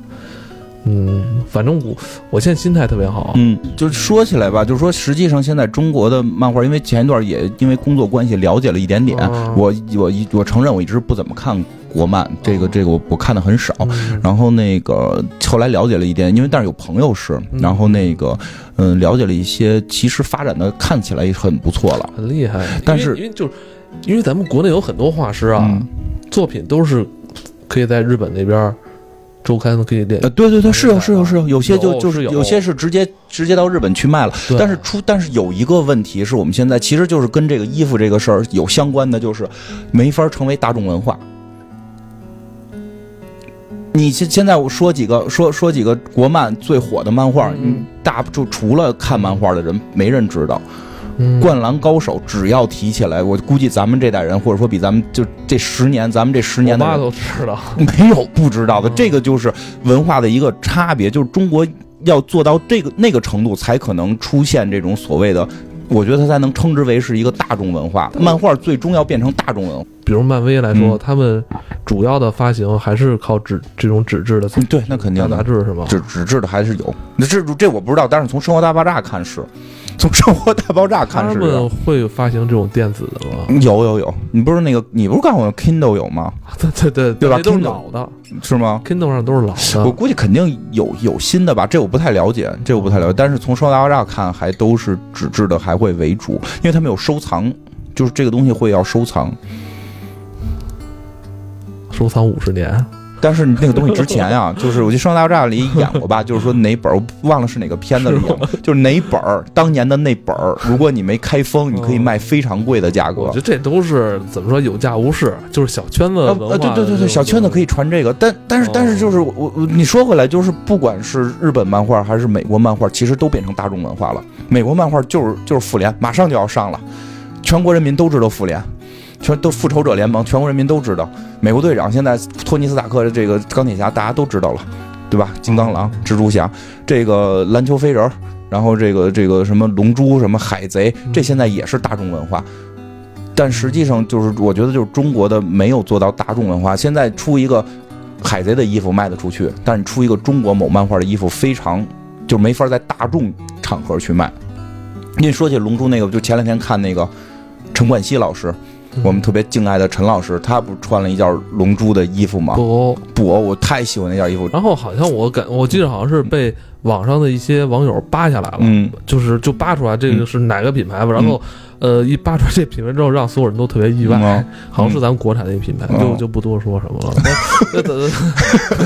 嗯，反正我我现在心态特别好。嗯，就说起来吧，就是说，实际上现在中国的漫画，因为前一段也因为工作关系了解了一点点，哦我我一我承认我一直不怎么看国漫，这个这个我我看的很少。嗯然后那个后来了解了一点，因为但是有朋友是，嗯然后那个嗯了解了一些，其实发展的看起来也很不错了。很厉害，但是因为就是因为咱们国内有很多画师啊，嗯作品都是可以在日本那边周刊可以练呃，。对对对，是有是有是有，有些就就是有有有些是直接直接到日本去卖了。但是出但是有一个问题是我们现在其实就是跟这个衣服这个事儿有相关的，就是没法成为大众文化。你现现在我说几个说说几个国漫最火的漫画，嗯嗯，大就除了看漫画的人，没人知道。嗯灌篮高手只要提起来，我估计咱们这代人，或者说比咱们就这十年，咱们这十年的人妈都知道。没有不知道的，嗯这个就是文化的一个差别，就是中国要做到这个那个程度，才可能出现这种所谓的，我觉得它才能称之为是一个大众文化。漫画最终要变成大众文化。比如漫威来说，嗯他们主要的发行还是靠纸这种纸质的嗯，对，那肯定杂的，志是吗？纸纸质的还是有。那这这我不知道，但是从《生活大爆炸》看是，从《生活大爆炸》看是他是们会发行这种电子的吗？有有有。你不是那个，你不是告诉我 Kindle 有吗？对对对对吧都是老的是吗？，Kindle 上都是老的。我估计肯定有有新的吧，这我不太了解，这我不太了解。但是从《生活大爆炸》看，还都是纸质的，还会为主，因为他们有收藏，就是这个东西会要收藏。收藏五十年，但是那个东西值钱呀，就是我记得《生活大爆炸》里演过吧，就是说哪本儿我忘了是哪个片子里演，就是哪本儿当年的那本儿，如果你没开封，你可以卖非常贵的价格我觉。得这都是怎么说有价无市，就是小圈子啊文化。啊，对对对对，小圈子可以传这个，但但是但是就是我我你说回来，就是不管是日本漫画还是美国漫画，其实都变成大众文化了。美国漫画就是就是复联，马上就要上了，全国人民都知道复联，全都复仇者联盟，全国人民都知道。美国队长现在托尼斯塔克的这个钢铁侠，大家都知道了，对吧？金刚狼、蜘蛛侠，这个篮球飞人儿，然后这个这个什么龙珠、什么海贼，这现在也是大众文化。但实际上就是，我觉得就是中国的没有做到大众文化。现在出一个海贼的衣服卖得出去，但你出一个中国某漫画的衣服，非常就没法在大众场合去卖。因为说起龙珠那个，就前两天看那个陈冠希老师，嗯我们特别敬爱的陈老师，他不是穿了一件龙珠的衣服吗？不。不，我太喜欢那件衣服。然后好像我感我记得好像是被网上的一些网友扒下来了，嗯，就是就扒出来这个是哪个品牌吧，然后呃一扒出来这品牌之后，让所有人都特别意外，嗯好像是咱们国产的一个品牌，嗯就就不多说什么了。那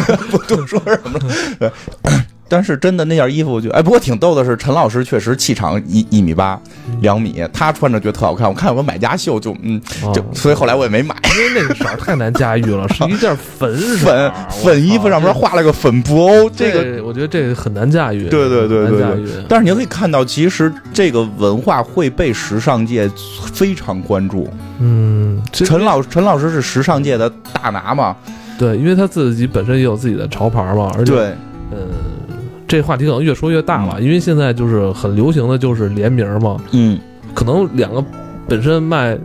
那不多说什么了。对但是真的那件衣服就哎，不过挺逗的是，陈老师确实气场一一米八两米，他穿着觉得特好看。我看有个买家秀就嗯，就啊所以后来我也没买。因为那个色儿太难驾驭了，是 一件粉粉粉衣服上面。画了个粉布欧，这个。我觉得这个很难驾驭，对对对对对。但是你可以看到，其实这个文化会被时尚界非常关注。嗯，陈老陈老师是时尚界的大拿嘛？对，因为他自己本身也有自己的潮牌嘛，而且对，嗯，这话题可能越说越大了，因为现在就是很流行的就是联名嘛，嗯。可能两个本身卖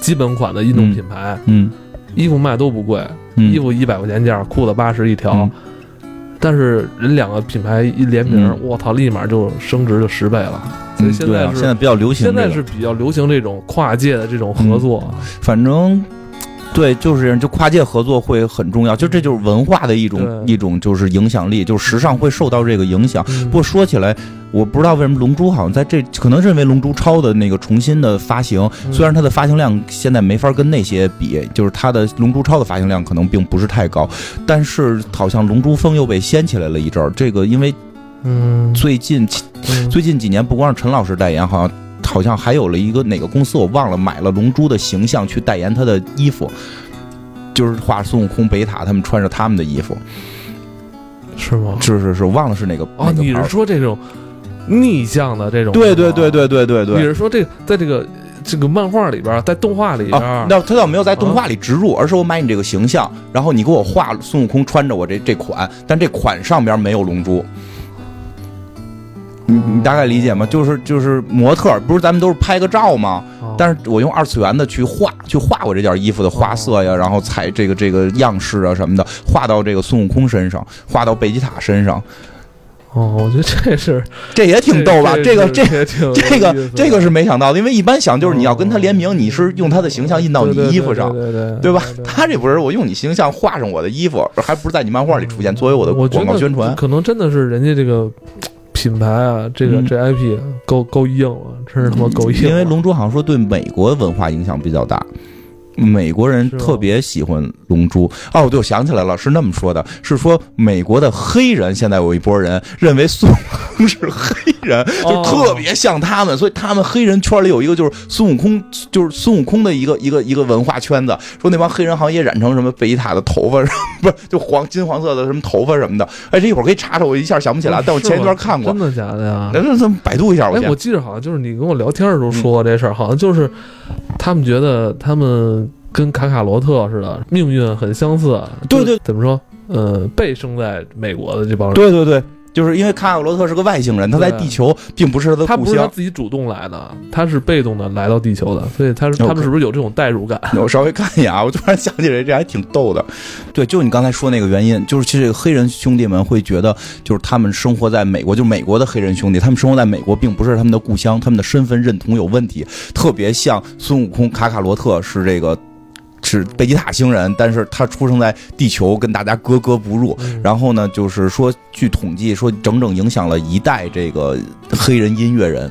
基本款的运动品牌，嗯。衣服卖都不贵，嗯，衣服一百块钱件儿，裤子八十一条。嗯。但是人两个品牌一联名，嗯。我操，立马就升值就十倍了。所以嗯现在是、对啊现在比较流行这个，现在是比较流行这种跨界的这种合作。反正对，就是这样，就跨界合作会很重要，就这就是文化的一种一种就是影响力，就是时尚会受到这个影响。嗯不过说起来，我不知道为什么《龙珠》好像在这，可能认为《龙珠超》的那个重新的发行，嗯虽然它的发行量现在没法跟那些比，就是它的《龙珠超》的发行量可能并不是太高，但是好像《龙珠风》又被掀起来了一阵儿。这个因为嗯，最近嗯最近几年，不光是陈老师代言，好像好像还有了一个哪个公司我忘了，买了龙珠的形象去代言他的衣服，就是画孙悟空、北塔他们穿着他们的衣服。是吗？是是是，忘了是哪个。哦，你是说这种逆向的这种？对对对。对对对对。你是说这个在这个这个漫画里边，在动画里边啊，，那他倒没有在动画里植入，而是我买你这个形象，然后你给我画孙悟空穿着我这这款，但这款上边没有龙珠。你你大概理解吗？就是就是模特，不是咱们都是拍个照吗？哦但是我用二次元的去画，去画我这件衣服的花色呀，然后彩这个这个样式啊什么的，画到这个孙悟空身上，画到贝吉塔身上，哦，我觉得这是 这也挺逗吧？这个这这 个这个是没想到的，因为一般想就是你要跟他联名，你是用他的形象印到你衣服上，对对对对吧？他这不是我用你形象画上我的衣服，还不是在你漫画里出现，作为我的广告宣传。可能真的是人家这个品牌啊，这个嗯这 IP 够够硬了，真是他妈够硬了。因为《龙珠》好像说对美国文化影响比较大，美国人特别喜欢《龙珠》。哦，对，我想起来了，是那么说的，是说美国的黑人现在有一波人认为孙悟空是黑人，就哦特别像他们，所以他们黑人圈里有一个就是孙悟空，就是孙悟空的一个一个一个文化圈子，说那帮黑人好像也染成什么贝吉塔的头发，不是就黄金黄色的什么头发什么的。哎，这一会儿可以查查，我一下想不起来，但我前一段看过真。的假的呀？那那那百度一下，我哎，我记得好像就是你跟我聊天的时候说嗯过这事儿，好像就是他们觉得他们跟卡卡罗特似的，命运很相似。对对怎么说？呃，被生在美国的这帮人，对对对，就是因为卡卡罗特是个外星人，他在地球并不是他的故乡他不是他。自己主动来的，他是被动的来到地球的，所以他是他们是不是有这种代入感？我稍微看一眼啊，我突然想起来，这还挺逗的。对，就你刚才说那个原因，就是其实这个黑人兄弟们会觉得，就是他们生活在美国，就美国的黑人兄弟，他们生活在美国，并不是他们的故乡，他们的身份认同有问题，特别像孙悟空、卡卡罗特是这个。是贝吉塔星人，但是他出生在地球，跟大家格格不入。嗯然后呢，就是说，据统计说，整整影响了一代这个黑人音乐人。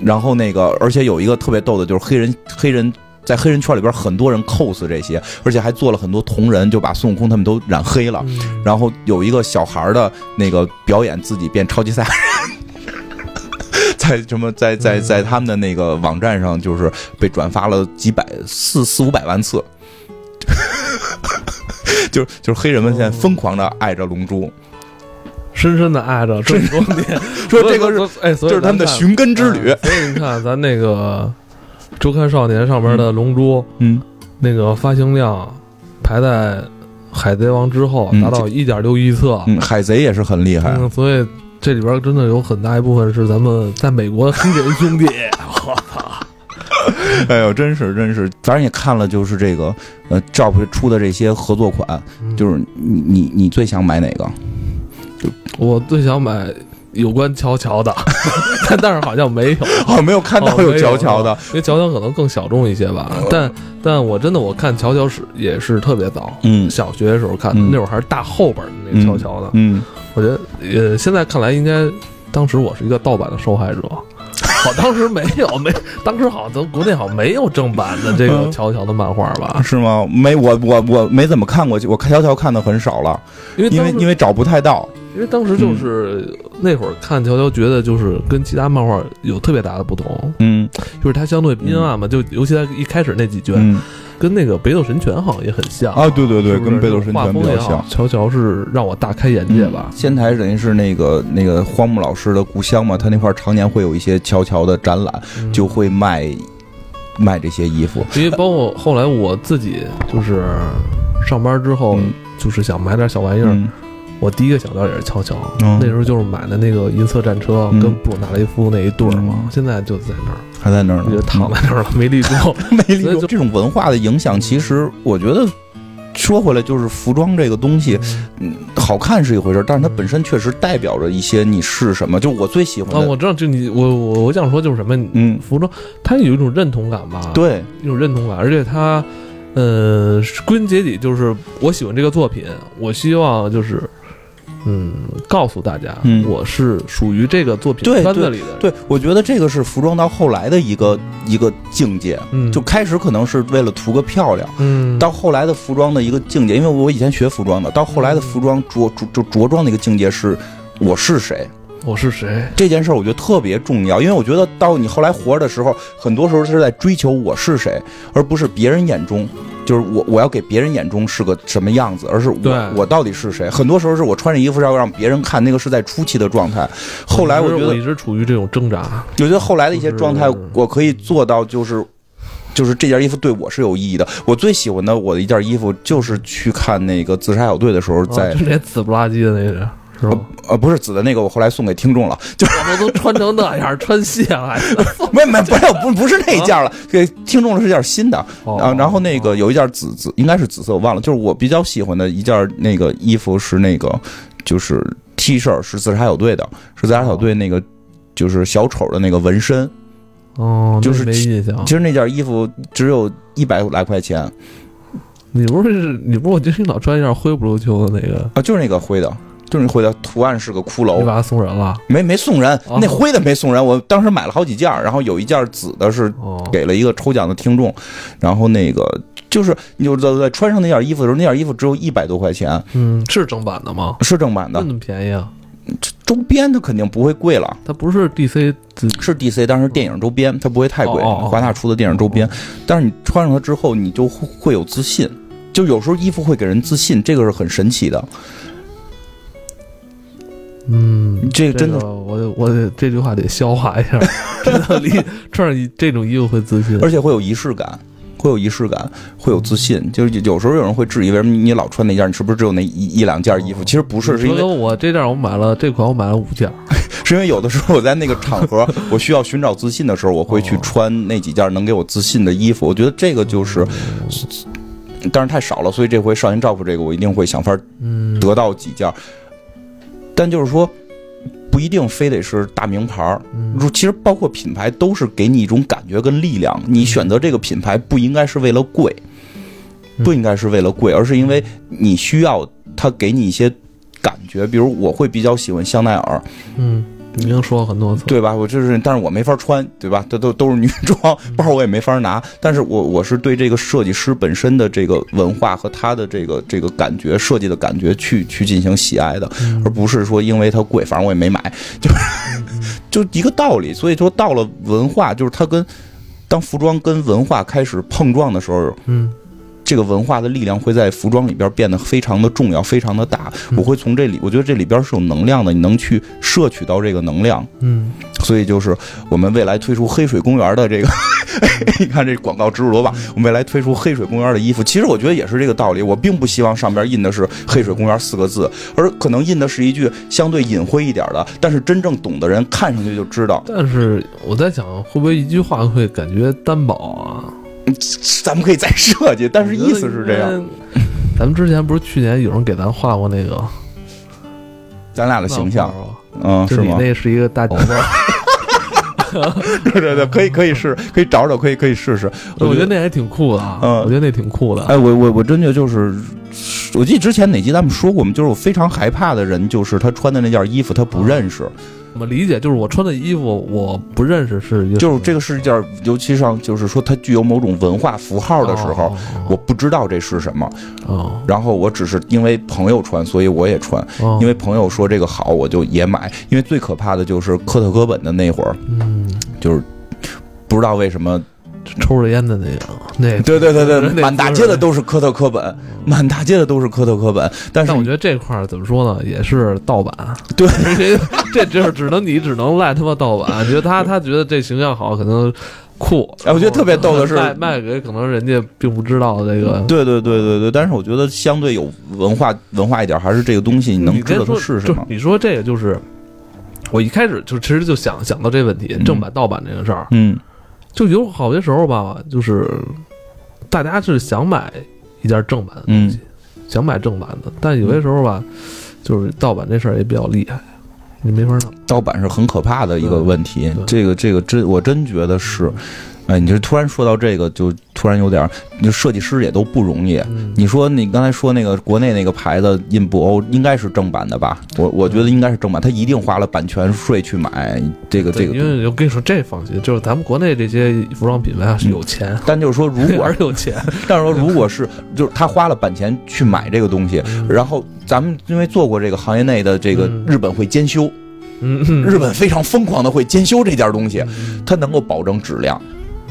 然后那个，而且有一个特别逗的，就是黑人黑人在黑人圈里边，很多人 cos 这些，而且还做了很多同人，就把孙悟空他们都染黑了。嗯然后有一个小孩的那个表演自己变超级赛亚人。在什么在在在他们的那个网站上，就是被转发了几百四四五百万次，就是就是黑人们现在疯狂的爱着龙珠，深深的爱着这么多年，说这个是哎，所以这是他们的寻根之旅嗯。所以你看，咱那个《周刊少年》上边的《龙珠》嗯，那个发行量排在《海贼王》之后，嗯达到一点六亿册。嗯，海贼也是很厉害。嗯，所以这里边真的有很大一部分是咱们在美国的黑人兄弟。我操！哎呦，真是真是，反正也看了，就是这个呃，Job 出的这些合作款，嗯就是你你你最想买哪个？我最想买有关乔乔的，但但是好像没有。哦，没有看到有乔乔的，因为乔乔可能更小众一些吧。但但我真的我看乔乔是也是特别早，嗯小学的时候看的，嗯那会儿还是大后边的那个乔乔的。嗯，我觉得呃，现在看来应该，当时我是一个盗版的受害者。好，当时没有没，当时好像咱国内好像没有正版的这个嗯乔乔的漫画吧？是吗？没，我我我没怎么看过，我看乔乔看的很少了，因因为因为因为找不太到。因为当时就是、那会儿看乔乔，觉得就是跟其他漫画有特别大的不同，嗯。就是它相对阴暗嘛，就尤其它一开始那几卷，嗯。跟那个北斗神拳好像也很像啊，对对对，是不是？跟北斗神拳画风也好比较像。乔乔是让我大开眼界吧。仙台等于是那个那个荒木老师的故乡嘛，他那块儿常年会有一些乔乔的展览，嗯。就会卖卖这些衣服。因为包括后来我自己就是上班之后，嗯。就是想买点小玩意儿，嗯我第一个想到也是乔乔，嗯那时候就是买的那个银色战车、嗯跟布鲁纳雷夫那一对儿嘛，嗯现在就在那儿，还在那儿呢，就躺在那儿了，没立住。没理 所以就这种文化的影响，其实我觉得说回来就是服装这个东西，嗯，好看是一回事儿，但是它本身确实代表着一些你是什么。就我最喜欢啊，的，我知道，就你我我我想说就是什么，嗯，服装它有一种认同感吧，，对，一种认同感，而且它呃，归根结底就是我喜欢这个作品，我希望就是。嗯，告诉大家，嗯我是属于这个作品对圈子里的人。对，我觉得这个是服装到后来的一个一个境界。嗯，就开始可能是为了图个漂亮，嗯，到后来的服装的一个境界，因为我以前学服装的，到后来的服装着着就着装的一个境界是我是谁我是谁？这件事儿，我觉得特别重要，因为我觉得到你后来活着的时候，很多时候是在追求我是谁，而不是别人眼中。就是我，我要给别人眼中是个什么样子，而是我，我到底是谁？很多时候是我穿着衣服是要让别人看，那个是在初期的状态。后来我觉得我一直处于这种挣扎。我觉得后来的一些状态，我可以做到，就是就是这件衣服对我是有意义的。我最喜欢的我的一件衣服，就是去看那个自杀小队的时候，在哦就那紫不拉几的那个，是吧？呃不是紫的那个，我后来送给听众了，就我们都穿成那样，穿卸了还 是？没没不是不不是那件了，给听众的是件新的。哦啊，然后那个有一件紫紫，应该是紫色，我忘了。就是我比较喜欢的一件那个衣服是那个，就是 T 恤是自杀小队的，是自杀小队那个就是小丑的那个纹身。哦，就是没印象其。实那件衣服只有一百来块钱你不是你不是我记得你老穿一件灰不溜秋的那个，啊，就是那个灰的，就是那灰的，图案是个骷髅，你把它送人了？没没送人，哦那灰的没送人。我当时买了好几件，然后有一件紫的是哦，给了一个抽奖的听众，然后那个就是你就在在穿上那件衣服的时候，那件衣服只有一百多块钱，嗯，是正版的吗？是正版的，那么便宜啊？周边它肯定不会贵了。它不是 DC 是 DC，但是电影周边它不会太贵，哦哦哦华纳出的电影周边。但是你穿上它之后，你就会会有自信，就有时候衣服会给人自信，这个是很神奇的。嗯，这个真的这个我得我得这句话得消化一下，真的离穿上一这种衣服会自信。而且会有仪式感，会有仪式感，会有自信。就是有时候有人会质疑，为什么你老穿那件？你是不是只有那一一两件衣服？其实不是，是因为我这件我买了这款我买了五件，是因为有的时候我在那个场合，我需要寻找自信的时候，我会去哦穿那几件能给我自信的衣服。我觉得这个就是，但是太少了，所以这回少年照顾这个，我一定会想法嗯，得到几件。但就是说，不一定非得是大名牌儿。嗯其实包括品牌都是给你一种感觉跟力量。你选择这个品牌不应该是为了贵，嗯不应该是为了贵，而是因为你需要它给你一些感觉。比如我会比较喜欢香奈儿，嗯，已经说了很多次，对吧？我就是，但是我没法穿，对吧？这都都是女装包，我也没法拿。但是我我是对这个设计师本身的这个文化和他的这个这个感觉设计的感觉去去进行喜爱的，嗯而不是说因为它贵，反正我也没买，就是就一个道理。所以说到了文化，就是它跟当服装跟文化开始碰撞的时候，嗯这个文化的力量会在服装里边变得非常的重要，非常的大。嗯我会从这里，我觉得这里边是有能量的，你能去摄取到这个能量。嗯，所以就是我们未来推出黑水公园的这个，你看这广告植入多棒！我们未来推出黑水公园的衣服，其实我觉得也是这个道理。我并不希望上边印的是“黑水公园”四个字，而可能印的是一句相对隐晦一点的，但是真正懂的人看上去就知道。但是我在想，会不会一句话会感觉单薄啊？咱们可以再设计，但是意思是这样。咱们之前不是去年有人给咱画过那个咱俩的形象嗯，是吗？那是一个大宝宝，对对对，可以可以试，可以找找，可以可以试试。我觉得那还挺酷的啊，嗯我觉得那挺酷的。哎，我我我真的就是，我记得之前哪集咱们说过，我们就是我非常害怕的人，就是他穿的那件衣服他不认识，怎么理解？就是我穿的衣服我不认识是就是这个是一件，尤其上就是说它具有某种文化符号的时候，哦我不知道这是什么，哦然后我只是因为朋友穿，所以我也穿，哦，因为朋友说这个好，我就也买。因为最可怕的就是科特·戈本的那会儿，嗯，就是不知道为什么，抽着烟的那个，那对对对对，满大街的都是科特·科本，满大街的都是科特·科本，但是我觉得这块儿怎么说呢，也是盗版。对 这这就是只能你只能赖他妈盗版。觉得他他觉得这形象好，可能酷。哎我觉得特别逗的是卖卖给可能人家并不知道这个。对对对对对，但是我觉得相对有文化文化一点，还是这个东西你能知道说是什么。你说这个就是，我一开始就其实就想想到这问题，嗯正版盗版这个事儿，嗯就有好些时候吧，就是大家是想买一件正版的东西，想买正版的，但有些时候吧，就是盗版这事儿也比较厉害，你没法弄。盗版是很可怕的一个问题，这个这个真我真觉得是，哎，你就突然说到这个，就突然有点儿，就设计师也都不容易。嗯你说你刚才说那个国内那个牌子印布欧应该是正版的吧？我我觉得应该是正版，他一定花了版权税去买这个这个。对因为我跟你说，这放心，就是咱们国内这些服装品牌啊是有钱，但就是说，如果是有钱，但是说如果是就是他花了版权去买这个东西，然后咱们因为做过这个行业内的这个嗯日本会监修，日本非常疯狂的会监修这件东西，它能够保证质量。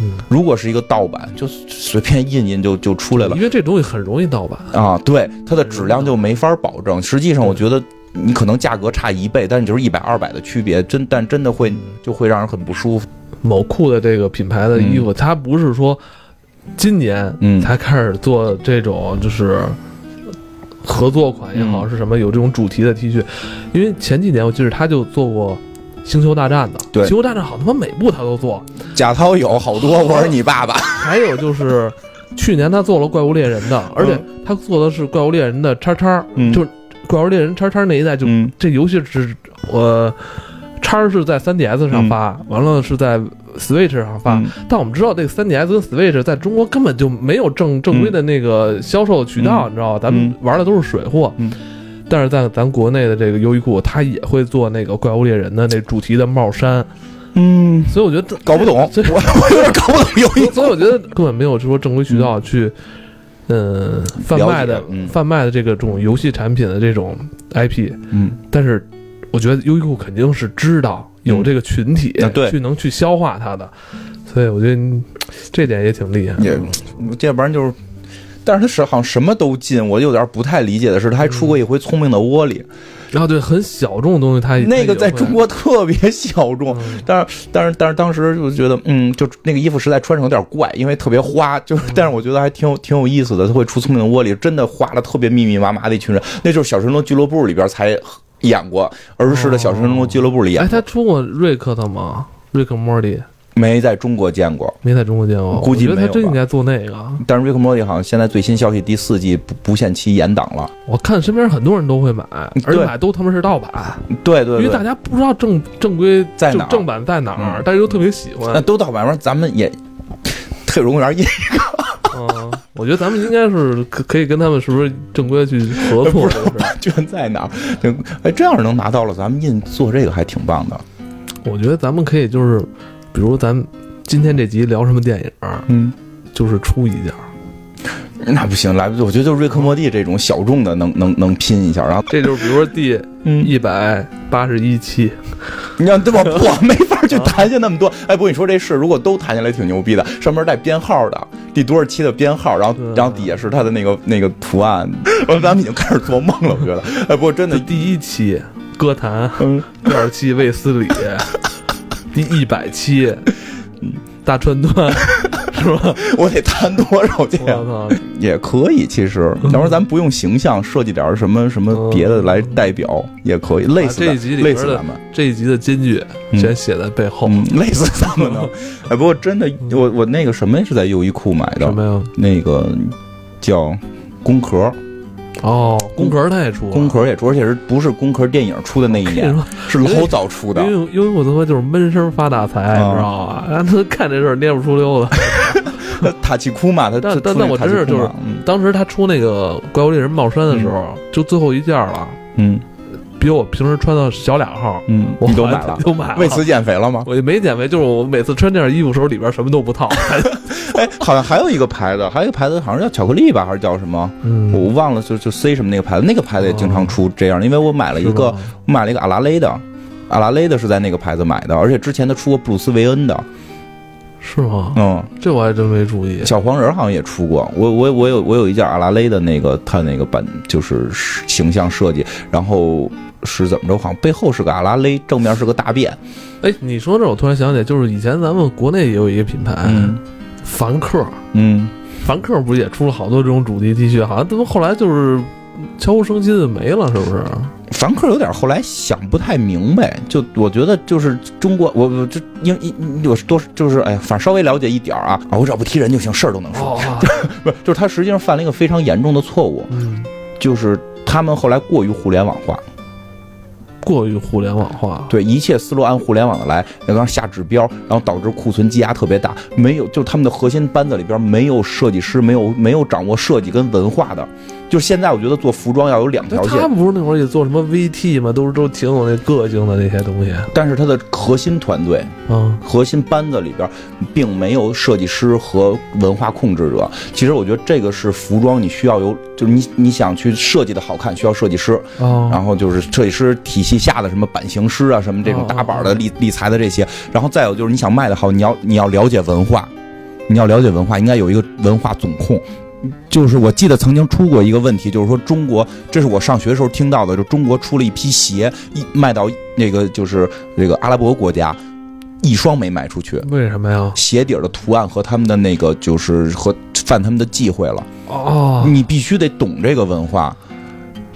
嗯如果是一个盗版，就随便印印就就出来了因为这东西很容易盗版。啊，对它的质量就没法保证。实际上，我觉得你可能价格差一倍，但是就是一百二百的区别，真但真的会就会让人很不舒服。某库的这个品牌的衣服，它不是说今年嗯才开始做这种就是合作款也好，嗯是什么有这种主题的 T 恤，因为前几年我记得他就做过。星球大战的，对。星球大战好他妈每部他都做，贾涛有好多，我是你爸爸。还有就是去年他做了怪物猎人的，而且他做的是怪物猎人的叉叉，嗯。就是怪物猎人叉叉那一代就，嗯。这游戏是我叉是在 3DS 上发，完了是在 Switch 上发，嗯。但我们知道这个 3DS 跟 Switch 在中国根本就没有正正规的那个销售渠道，嗯。你知道吧？咱们嗯。玩的都是水货。嗯但是在咱国内的这个优衣库，它也会做那个怪物猎人的那主题的帽衫，嗯，所以我觉得搞不懂，所以我我有点搞不懂优衣库。所以我觉得根本没有说正规渠道去，嗯，贩卖的嗯。贩卖的这个这种游戏产品的这种 IP，嗯。但是我觉得优衣库肯定是知道有这个群体去能去消化它的，所以我觉得嗯这点也挺厉害。也，这要不然就是。但是他是好像什么都进，我有点不太理解的是，他还出过一回《聪明的窝里》，然后对很小众的东西，他也那个在中国特别小众，嗯但是但是但是当时就觉得，嗯，就那个衣服实在穿上有点怪，因为特别花，就是但是我觉得还挺有挺有意思的。他会出聪明的窝里，真的画的特别密密麻麻的一群人，那就是小神龙俱乐部里边才演过儿时的小神龙俱乐部里演哎，他出过瑞克的吗？瑞克莫蒂没在中国见过。没在中国见过，估计没有他真应该做那个。但是《瑞克莫蒂》好像现在最新消息，第四季不不限期延档了。我看身边很多人都会买，而且买都他妈是盗版。对对对因为大，家不知道正正规在哪儿正版在哪儿嗯，但是又特别喜欢那。都到晚上咱们也 特种公园也嗯，我觉得咱们应该是可可以跟他们是不是正规去合作不？版权在哪哎，这样能拿到了，咱们印做这个还挺棒的。我觉得咱们可以就是，比如咱们今天这集聊什么电影儿，嗯。就是出一件儿。那不行，来不及。我觉得就是瑞克莫蒂这种小众的能能能拼一下，然后这就是比如说第嗯，一百八十一期，你看对吧？我没法去谈下那么多。哎，不过，你说这事如果都谈下来挺牛逼的，上面带编号的，第多少期的编号，然后然后底下是它的那个那个图案。我咱们已经开始做梦了，我觉得。哎，不过真的，第一期歌坛，嗯，第二期卫斯理，第一百期大川端，是吧？我得谈多少去啊？我操！也可以，其实，要不然咱不用形象设计点什么什么别的来代表，也可以，累死咱这一集里边的累死咱们。这一集的金句嗯全写在背后。嗯，累死咱们了。哎，不过真的，我我那个什么是在优衣库买的什，么呀？那个叫工壳，哦，宫壳他也出了，工壳也出，而且是不是宫壳电影出的那一年，是老早出的。因为因为我他妈就是闷声发大财，啊你知道吧？然后他看这事儿蔫不出溜的。塔奇库嘛，他但但但我真是就是当时他出那个怪物猎人帽衫的时候，就最后一件了，嗯比我平时穿的小俩号，嗯，我你都买了，都买了。为此减肥了吗？我就没减肥，就是我每次穿这件衣服的时候，里边什么都不套。哎，好像还有一个牌子，还有一个牌子好像叫巧克力吧，还是叫什么？嗯我忘了，就就 C 什么那个牌子，那个牌子也经常出这样，因为我买了一个，我买了一个阿拉蕾的，阿拉蕾的是在那个牌子买的，而且之前他出过布鲁斯维恩的，是吗？嗯，这我还真没注意。小黄人好像也出过，我我我有我有一件阿拉蕾的那个他那个版就是形象设计，然后是怎么着？好像背后是个阿拉蕾，正面是个大便，哎，你说这，我突然想起来，就是以前咱们国内也有一个品牌，嗯凡客，嗯，凡客不是也出了好多这种主题 T 恤？好像怎么后来就是悄无声息的没了，是不是？凡客有点后来想不太明白，就我觉得就是中国，我我这因因我多就是哎呀，反正稍微了解一点儿啊啊，我只要不踢人就行，事儿都能说。哦，不是，就是他实际上犯了一个非常严重的错误，嗯，就是他们后来过于互联网化。过于互联网化。对，一切思路按互联网的来，然后下指标，然后导致库存积压特别大。没有，就他们的核心班子里边没有设计师，没有没有掌握设计跟文化的。就是现在，我觉得做服装要有两条线他。们不是那会儿也做什么 VT 吗？都是都挺有那个性的那些东西。但是它的核心团队、嗯，核心班子里边，并没有设计师和文化控制者。其实我觉得这个是服装你需要有，就是你你想去设计的好看，需要设计师。哦，然后就是设计师体系下的什么版型师啊，什么这种打板的、立立裁的这些。然后再有就是你想卖的好，你要你要了解文化，你要了解文化，应该有一个文化总控。就是我记得曾经出过一个问题，就是说中国，这是我上学的时候听到的，就中国出了一批鞋，一卖到那个就是这个阿拉伯国家，一双没卖出去，为什么呀？鞋底儿的图案和他们的那个就是和犯他们的忌讳了。哦，你必须得懂这个文化。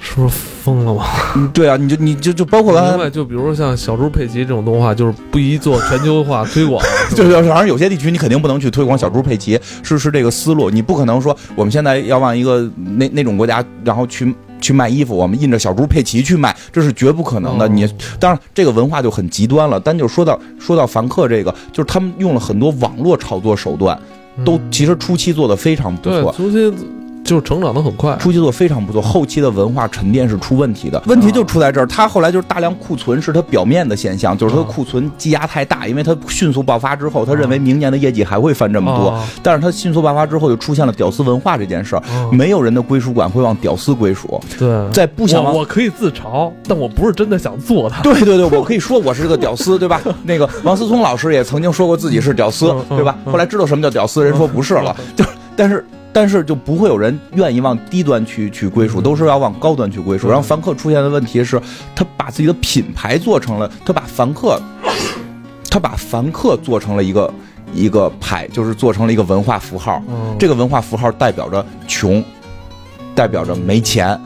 是不是疯了吗？嗯对啊，你就你就就包括刚才，就比如说像小猪佩奇这种动画，就是不宜做全球化推广。就是，反正有些地区你肯定不能去推广小猪佩奇，是是这个思路，你不可能说我们现在要往一个那那种国家，然后去去卖衣服，我们印着小猪佩奇去卖，这是绝不可能的。哦你当然这个文化就很极端了，但就说到说到凡客这个，就是他们用了很多网络炒作手段，都其实初期做的非常不嗯对错，。初期就是成长的很快。初期做非常不错，后期的文化沉淀是出问题的。问题就出在这儿，他后来就是大量库存是他表面的现象，就是他的库存积压太大，因为他迅速爆发之后，他认为明年的业绩还会翻这么多哦，但是他迅速爆发之后，就出现了屌丝文化这件事儿，哦没有人的归属感会往屌丝归属，对，在不想。我我可以自嘲，但我不是真的想做它。对 对对，我可以说我是个屌丝，对吧？那个王思聪老师也曾经说过自己是屌丝对吧？嗯后来知道什么叫屌丝，人说不是了，就是但是但是就不会有人愿意往低端去去归属，嗯都是要往高端去归属。嗯然后凡客出现的问题是，他把自己的品牌做成了，他把凡客，他把凡客做成了一个一个牌，就是做成了一个文化符号。嗯，这个文化符号代表着穷，代表着没钱。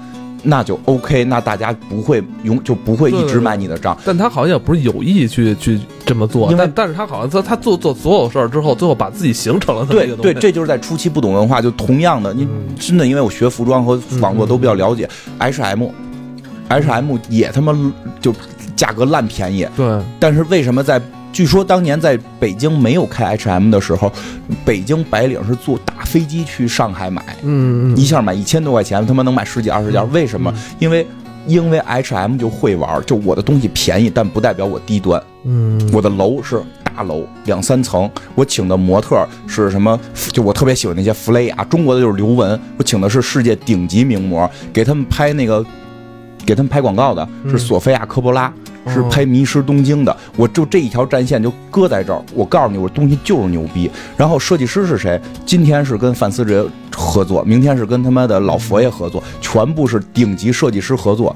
那就 OK，那大家不会永就不会一直买你的账，但他好像也不是有意去去这么做，但但是他好像他他做做所有事儿之后，最后把自己形成了对对。这就是在初期不懂文化，就同样的，你嗯。真的因为我学服装和网络都比较了解，H&M，H&M 也他妈就价格烂便宜，对，但是为什么在据说当年在北京没有开 H&M 的时候，北京白领是坐大飞机去上海买，嗯，一下买一千多块钱，他妈能买十几二十件，为什么？因为因为 H&M 就会玩，就我的东西便宜，但不代表我低端。嗯，我的楼是大楼，两三层。我请的模特是什么？就我特别喜欢那些弗雷亚，中国的就是刘雯。我请的是世界顶级名模，给他们拍那个，给他们拍广告的是嗯索菲亚科波拉，是哦拍《迷失东京》的。我就这一条战线就搁在这儿。我告诉你，我东西就是牛逼。然后设计师是谁？今天是跟范思哲合作，明天是跟他妈的老佛爷合作，全部是顶级设计师合作。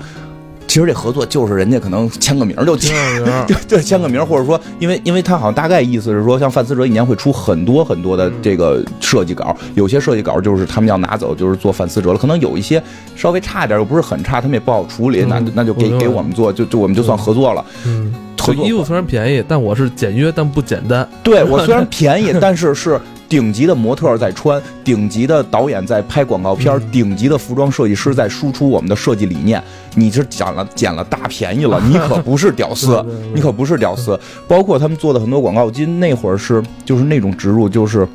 其实这合作就是人家可能签个名儿就签挺有名儿对对，签个名，或者说，因为因为他好像大概意思是说，像范思哲一年会出很多很多的这个设计稿，有些设计稿就是他们要拿走，就是做范思哲了，可能有一些稍微差一点，又不是很差，他们也不好处理，嗯那那就给给我们做，就就我们就算合作了。嗯，衣服虽然便宜，但我是简约但不简单。对我虽 然便宜，但是是顶级的模特在穿，顶级的导演在拍广告片顶级的服装设计师在输出我们的设计理念。你是捡了捡了大便宜了，你可不是屌丝对对对，你可不是屌丝。包括他们做的很多广告，金那会儿是就是那种植入，就是。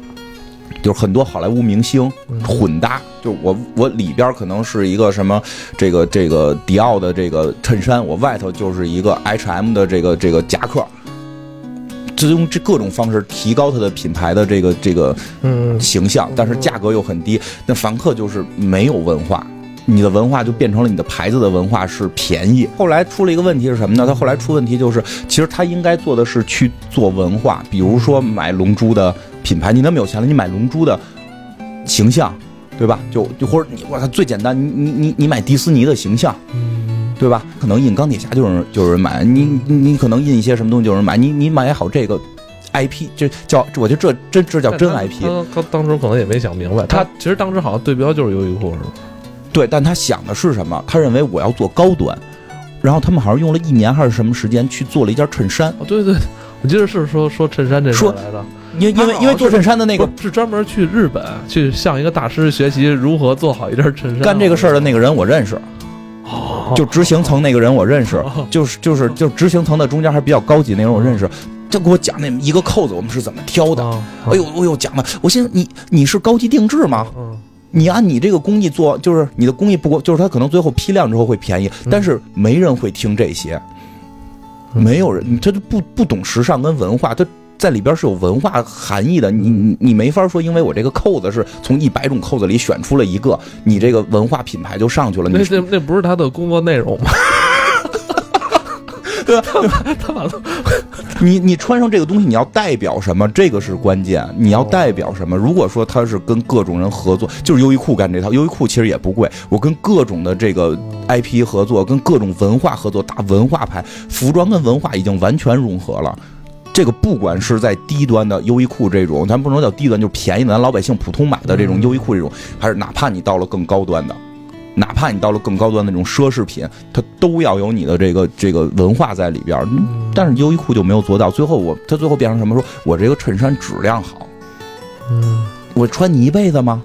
就是很多好莱坞明星嗯混搭，就我我里边可能是一个什么这个这个迪奥的这个衬衫，我外头就是一个 H&M 的这个这个夹克，就用这各种方式提高它的品牌的这个这个嗯，形象，但是价格又很低。那凡客就是没有文化，你的文化就变成了你的牌子的文化是便宜。后来出了一个问题是什么呢？他后来出问题就是，其实他应该做的是去做文化，比如说买龙珠的品牌，你那么有钱了，你买龙珠的形象，对吧？就就或者你我操最简单，你你你你买迪士尼的形象。对吧？可能印钢铁侠就有人就有人买，你你你可能印一些什么东西就有人买，你你买好这个 IP，这叫我觉得这真这叫真 IP。他他当时可能也没想明白，他其实当时好像对标就是优衣库，是吧？对，但他想的是什么？他认为我要做高端，然后他们好像用了一年还是什么时间去做了一件衬衫，哦，对对，我记得是说说衬衫这事来的。因为因为因为做衬衫的那个是是专门去日本去向一个大师学习如何做好一件衬衫。干这个事儿的那个人我认识，哦，就执行层那个人我认识，就是就是就执行层的中间还比较高级那人我认识，就给我讲那一个扣子我们是怎么挑的。啊哎呦，哎呦，讲的，我寻思你你是高级定制吗？嗯你按你这个工艺做，就是你的工艺不过，就是他可能最后批量之后会便宜，但是没人会听这些，没有人，他就不不懂时尚跟文化，他在里边是有文化含义的。你你你没法说，因为我这个扣子是从一百种扣子里选出了一个，你这个文化品牌就上去了。那那那不是他的工作内容吗？对吧？他把 你你穿上这个东西，你要代表什么？这个是关键。你要代表什么？如果说他是跟各种人合作，就是优衣库干这套。优衣库其实也不贵，我跟各种的这个 IP 合作，跟各种文化合作，打文化牌，服装跟文化已经完全融合了。这个不管是在低端的优衣库这种，咱不能叫低端，就是便宜的，咱老百姓普通买的这种优衣库这种，还是哪怕你到了更高端的。哪怕你到了更高端的那种奢侈品，它都要有你的这个这个文化在里边但是优衣库就没有做到，最后我它最后变成什么？说我这个衬衫质量好，嗯我穿你一辈子吗？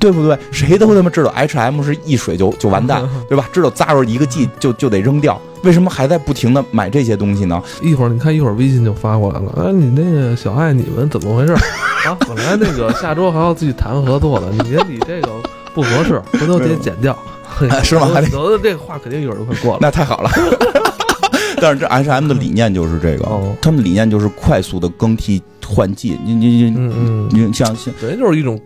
对不对？谁都他妈知道 H&M 是一水就就完蛋，对吧？知道 Zara 一个 G 就就得扔掉，为什么还在不停的买这些东西呢？一会儿你看，一会儿微信就发过来了。哎，你那个小爱，你们怎么回事？啊，本来那个下周还要自己谈合作的，你你这个不合适，回头得剪掉。啊是吗还得有的这个话肯定有人会过了。那太好了。但是这 H&M 的理念就是这个，哦他们理念就是快速的更替换季。你你你你像像等于就是一种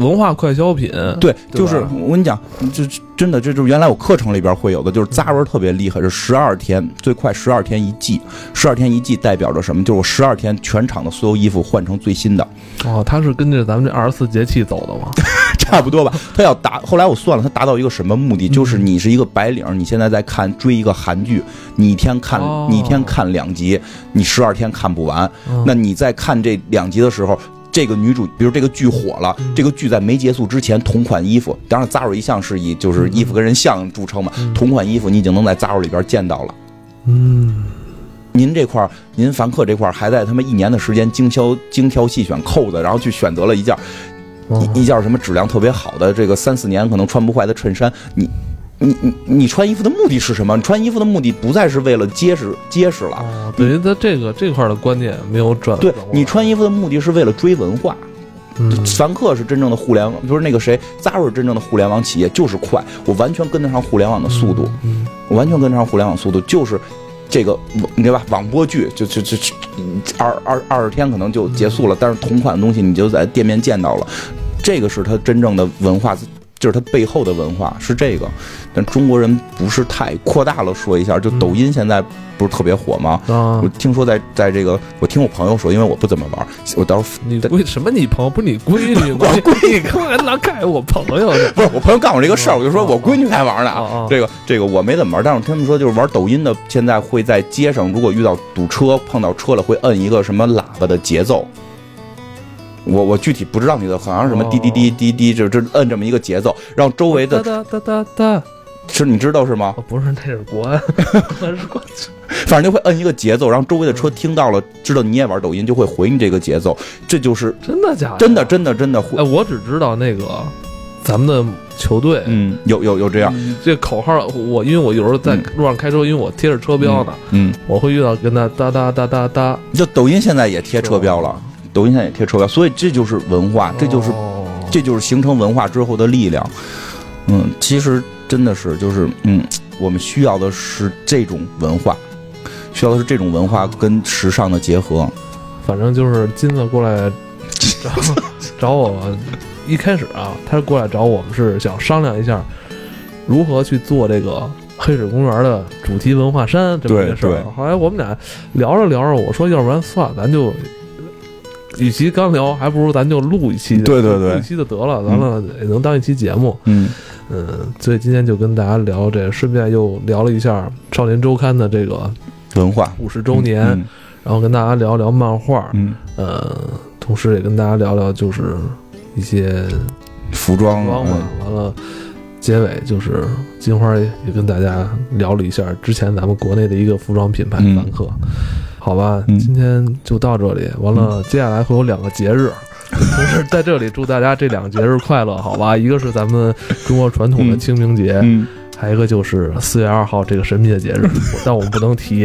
文化快消品。对，对就是我跟你讲，这这真的，这就是原来我课程里边会有的，就是 Zara 特别厉害，是十二天，最快十二天一季，十二天一季代表着什么？就是我十二天全场的所有衣服换成最新的，哦，他是跟着咱们这二十四节气走的吗？差不多吧。他要达，后来我算了，他达到一个什么目的？就是你是一个白领，你现在在看追一个韩剧，你一天看哦你一天看两集，你十二天看不完，嗯那你在看这两集的时候，这个女主，比如这个剧火了，这个剧在没结束之前，同款衣服，当然 Zara 一向是以就是衣服跟人像著称嘛，同款衣服你已经能在 Zara 里边见到了。嗯，您这块儿，您凡客这块儿还在他妈一年的时间精挑精挑细选扣子，然后去选择了一件哦一一件什么质量特别好的这个三四年可能穿不坏的衬衫，你。你你你穿衣服的目的是什么？你穿衣服的目的不再是为了结实结实了，哦，等于他这个这块的观点没有转。对你穿衣服的目的是为了追文化。嗯凡客是真正的互联网，不是那个谁，Zara 是真正的互联网企业，就是快，我完全跟得上互联网的速度，嗯我完全跟得上互联网速度，就是这个你对吧？网播剧就就就就二二二十天可能就结束了，但是同款的东西你就在店面见到了，这个是它真正的文化。就是它背后的文化是这个，但中国人不是太扩大了说一下，就抖音现在不是特别火吗？啊我，听说在在这个，我听我朋友说，因为我不怎么玩，我到时候你闺什么？你朋友不是你闺女吗？我闺女干嘛拿看我朋友去？不是我朋友告诉我这个事儿，我就说哦我闺女才玩呢。哦哦这个这个我没怎么玩，但是他们说就是玩抖音的，现在会在街上，如果遇到堵车碰到车了，会摁一个什么喇叭的节奏。我我具体不知道你的，好像是什么滴滴滴滴滴，就就摁这么一个节奏，让周围的哒哒哒哒哒，是你知道是吗？哦，不是，那是国安，反正就会摁一个节奏，让周围的车听到了，知道你也玩抖音，就会回你这个节奏。这就是真的假的？真的真的真的会哎，，我只知道那个咱们的球队，嗯，有有有这样，嗯这口号我因为我有时候在嗯路上开车，因为我贴着车标呢，嗯，我会遇到跟他哒哒哒哒哒，就抖音现在也贴车标了，抖音现在也贴车标，所以这就是文化，这就是哦这就是形成文化之后的力量。嗯，其实真的是就是嗯，我们需要的是这种文化，需要的是这种文化跟时尚的结合。反正就是金子过来找找我，一开始啊，他过来找我们是想商量一下如何去做这个黑水公园的主题文化衫这么一个事儿。后来我们俩聊着聊着，我说要不然算了，咱就。与其刚聊，还不如咱就录一期，对对对。录一期就得了，完了也能当一期节目。嗯。嗯，所以今天就跟大家聊这，顺便又聊了一下《少年周刊》的这个文化。五十周年，嗯然后跟大家聊聊漫画，嗯，呃，同时也跟大家聊聊就是一些服装服装嘛。完了，结尾就是金花也跟大家聊了一下之前咱们国内的一个服装品牌嗯。凡客，好吧，嗯今天就到这里。完了，接下来会有两个节日。同时，在这里祝大家这两个节日快乐，好吧？一个是咱们中国传统的清明节，嗯还有一个就是四月二号这个神秘的节日，但我们不能提，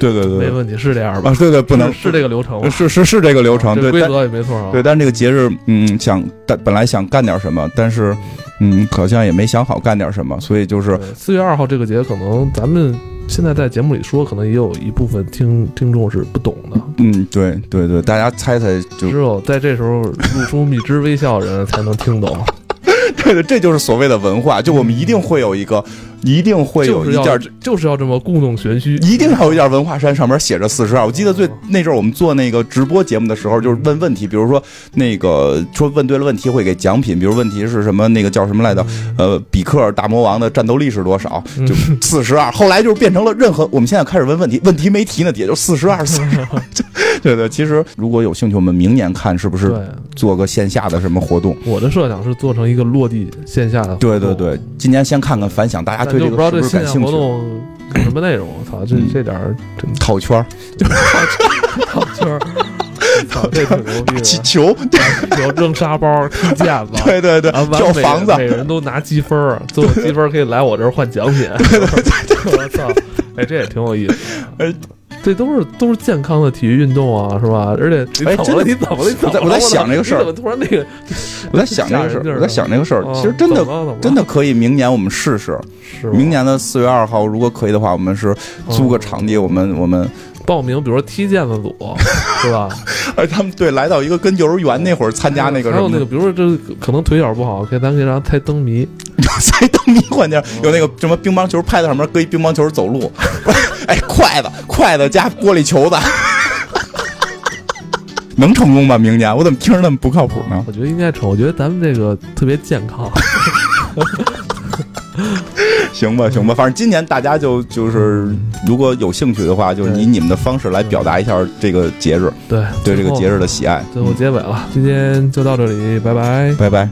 对对对对，没问题，是这样吧？啊，对对，不能是是这个流程吗？是是是这个流程，对，规则也没错啊。对，但这个节日，嗯，想但本来想干点什么，但是，嗯，好像也没想好干点什么，所以就是对四月二号这个节，可能咱们现在在节目里说，可能也有一部分听听众是不懂的，嗯，对对对，大家猜猜就只有在这时候露出蜜汁微笑的人才能听懂。对对，这就是所谓的文化，就我们一定会有一个，一定会有就是要一件。就是要这么故弄玄虚。一定要有一件文化衫，上面写着四十二。我记得最那阵儿我们做那个直播节目的时候，就是问问题，比如说那个说问对了问题会给奖品，比如问题是什么那个叫什么来着？呃，比克尔大魔王的战斗力是多少？就 四十二。后来就是变成了任何我们现在开始问问题，问题没提呢，也就四十二，四十二。对对，其实如果有兴趣，我们明年看是不是，做个线下的什么活动？我的设想是做成一个落地线下的。对对对，今年先看看反响，大家就不知道这线下？活动有什么内容。我操，这嗯这点儿真套圈儿、套圈儿，操，这挺牛逼的。气球，有扔沙包、踢毽子，对对对啊，，完房子，每人都拿积分儿，最后积分可以来我这儿换奖品。我操，哎，这也挺有意思的。哎这都是都是健康的体育运动啊，是吧？而且你哎？真的你怎么了？你怎么？我在我在想这个事儿怎么突然那个？我在想这个事儿，我在想这个事儿，哦其实真的真的可以，明年我们试试。是明年的四月二号，如果可以的话，我们是租个场地，我们我们，报名，比如说踢毽子组，是吧？哎，他们对来到一个跟幼儿园那会儿参加那个还有那个，比如说这可能腿脚不好，可以咱可以让他猜灯谜，猜灯谜环节，有那个什么乒乓球拍在上面搁一乒乓球走路，哎，筷子筷子加玻璃球子。能成功吗？明年我怎么听着那么不靠谱呢？我觉得应该成。我觉得咱们这个特别健康。行吧，行吧，反正今年大家就就是，如果有兴趣的话，就以你们的方式来表达一下这个节日，对对这个节日。日的喜爱。最后结尾了，今天就到这里，拜拜。拜拜。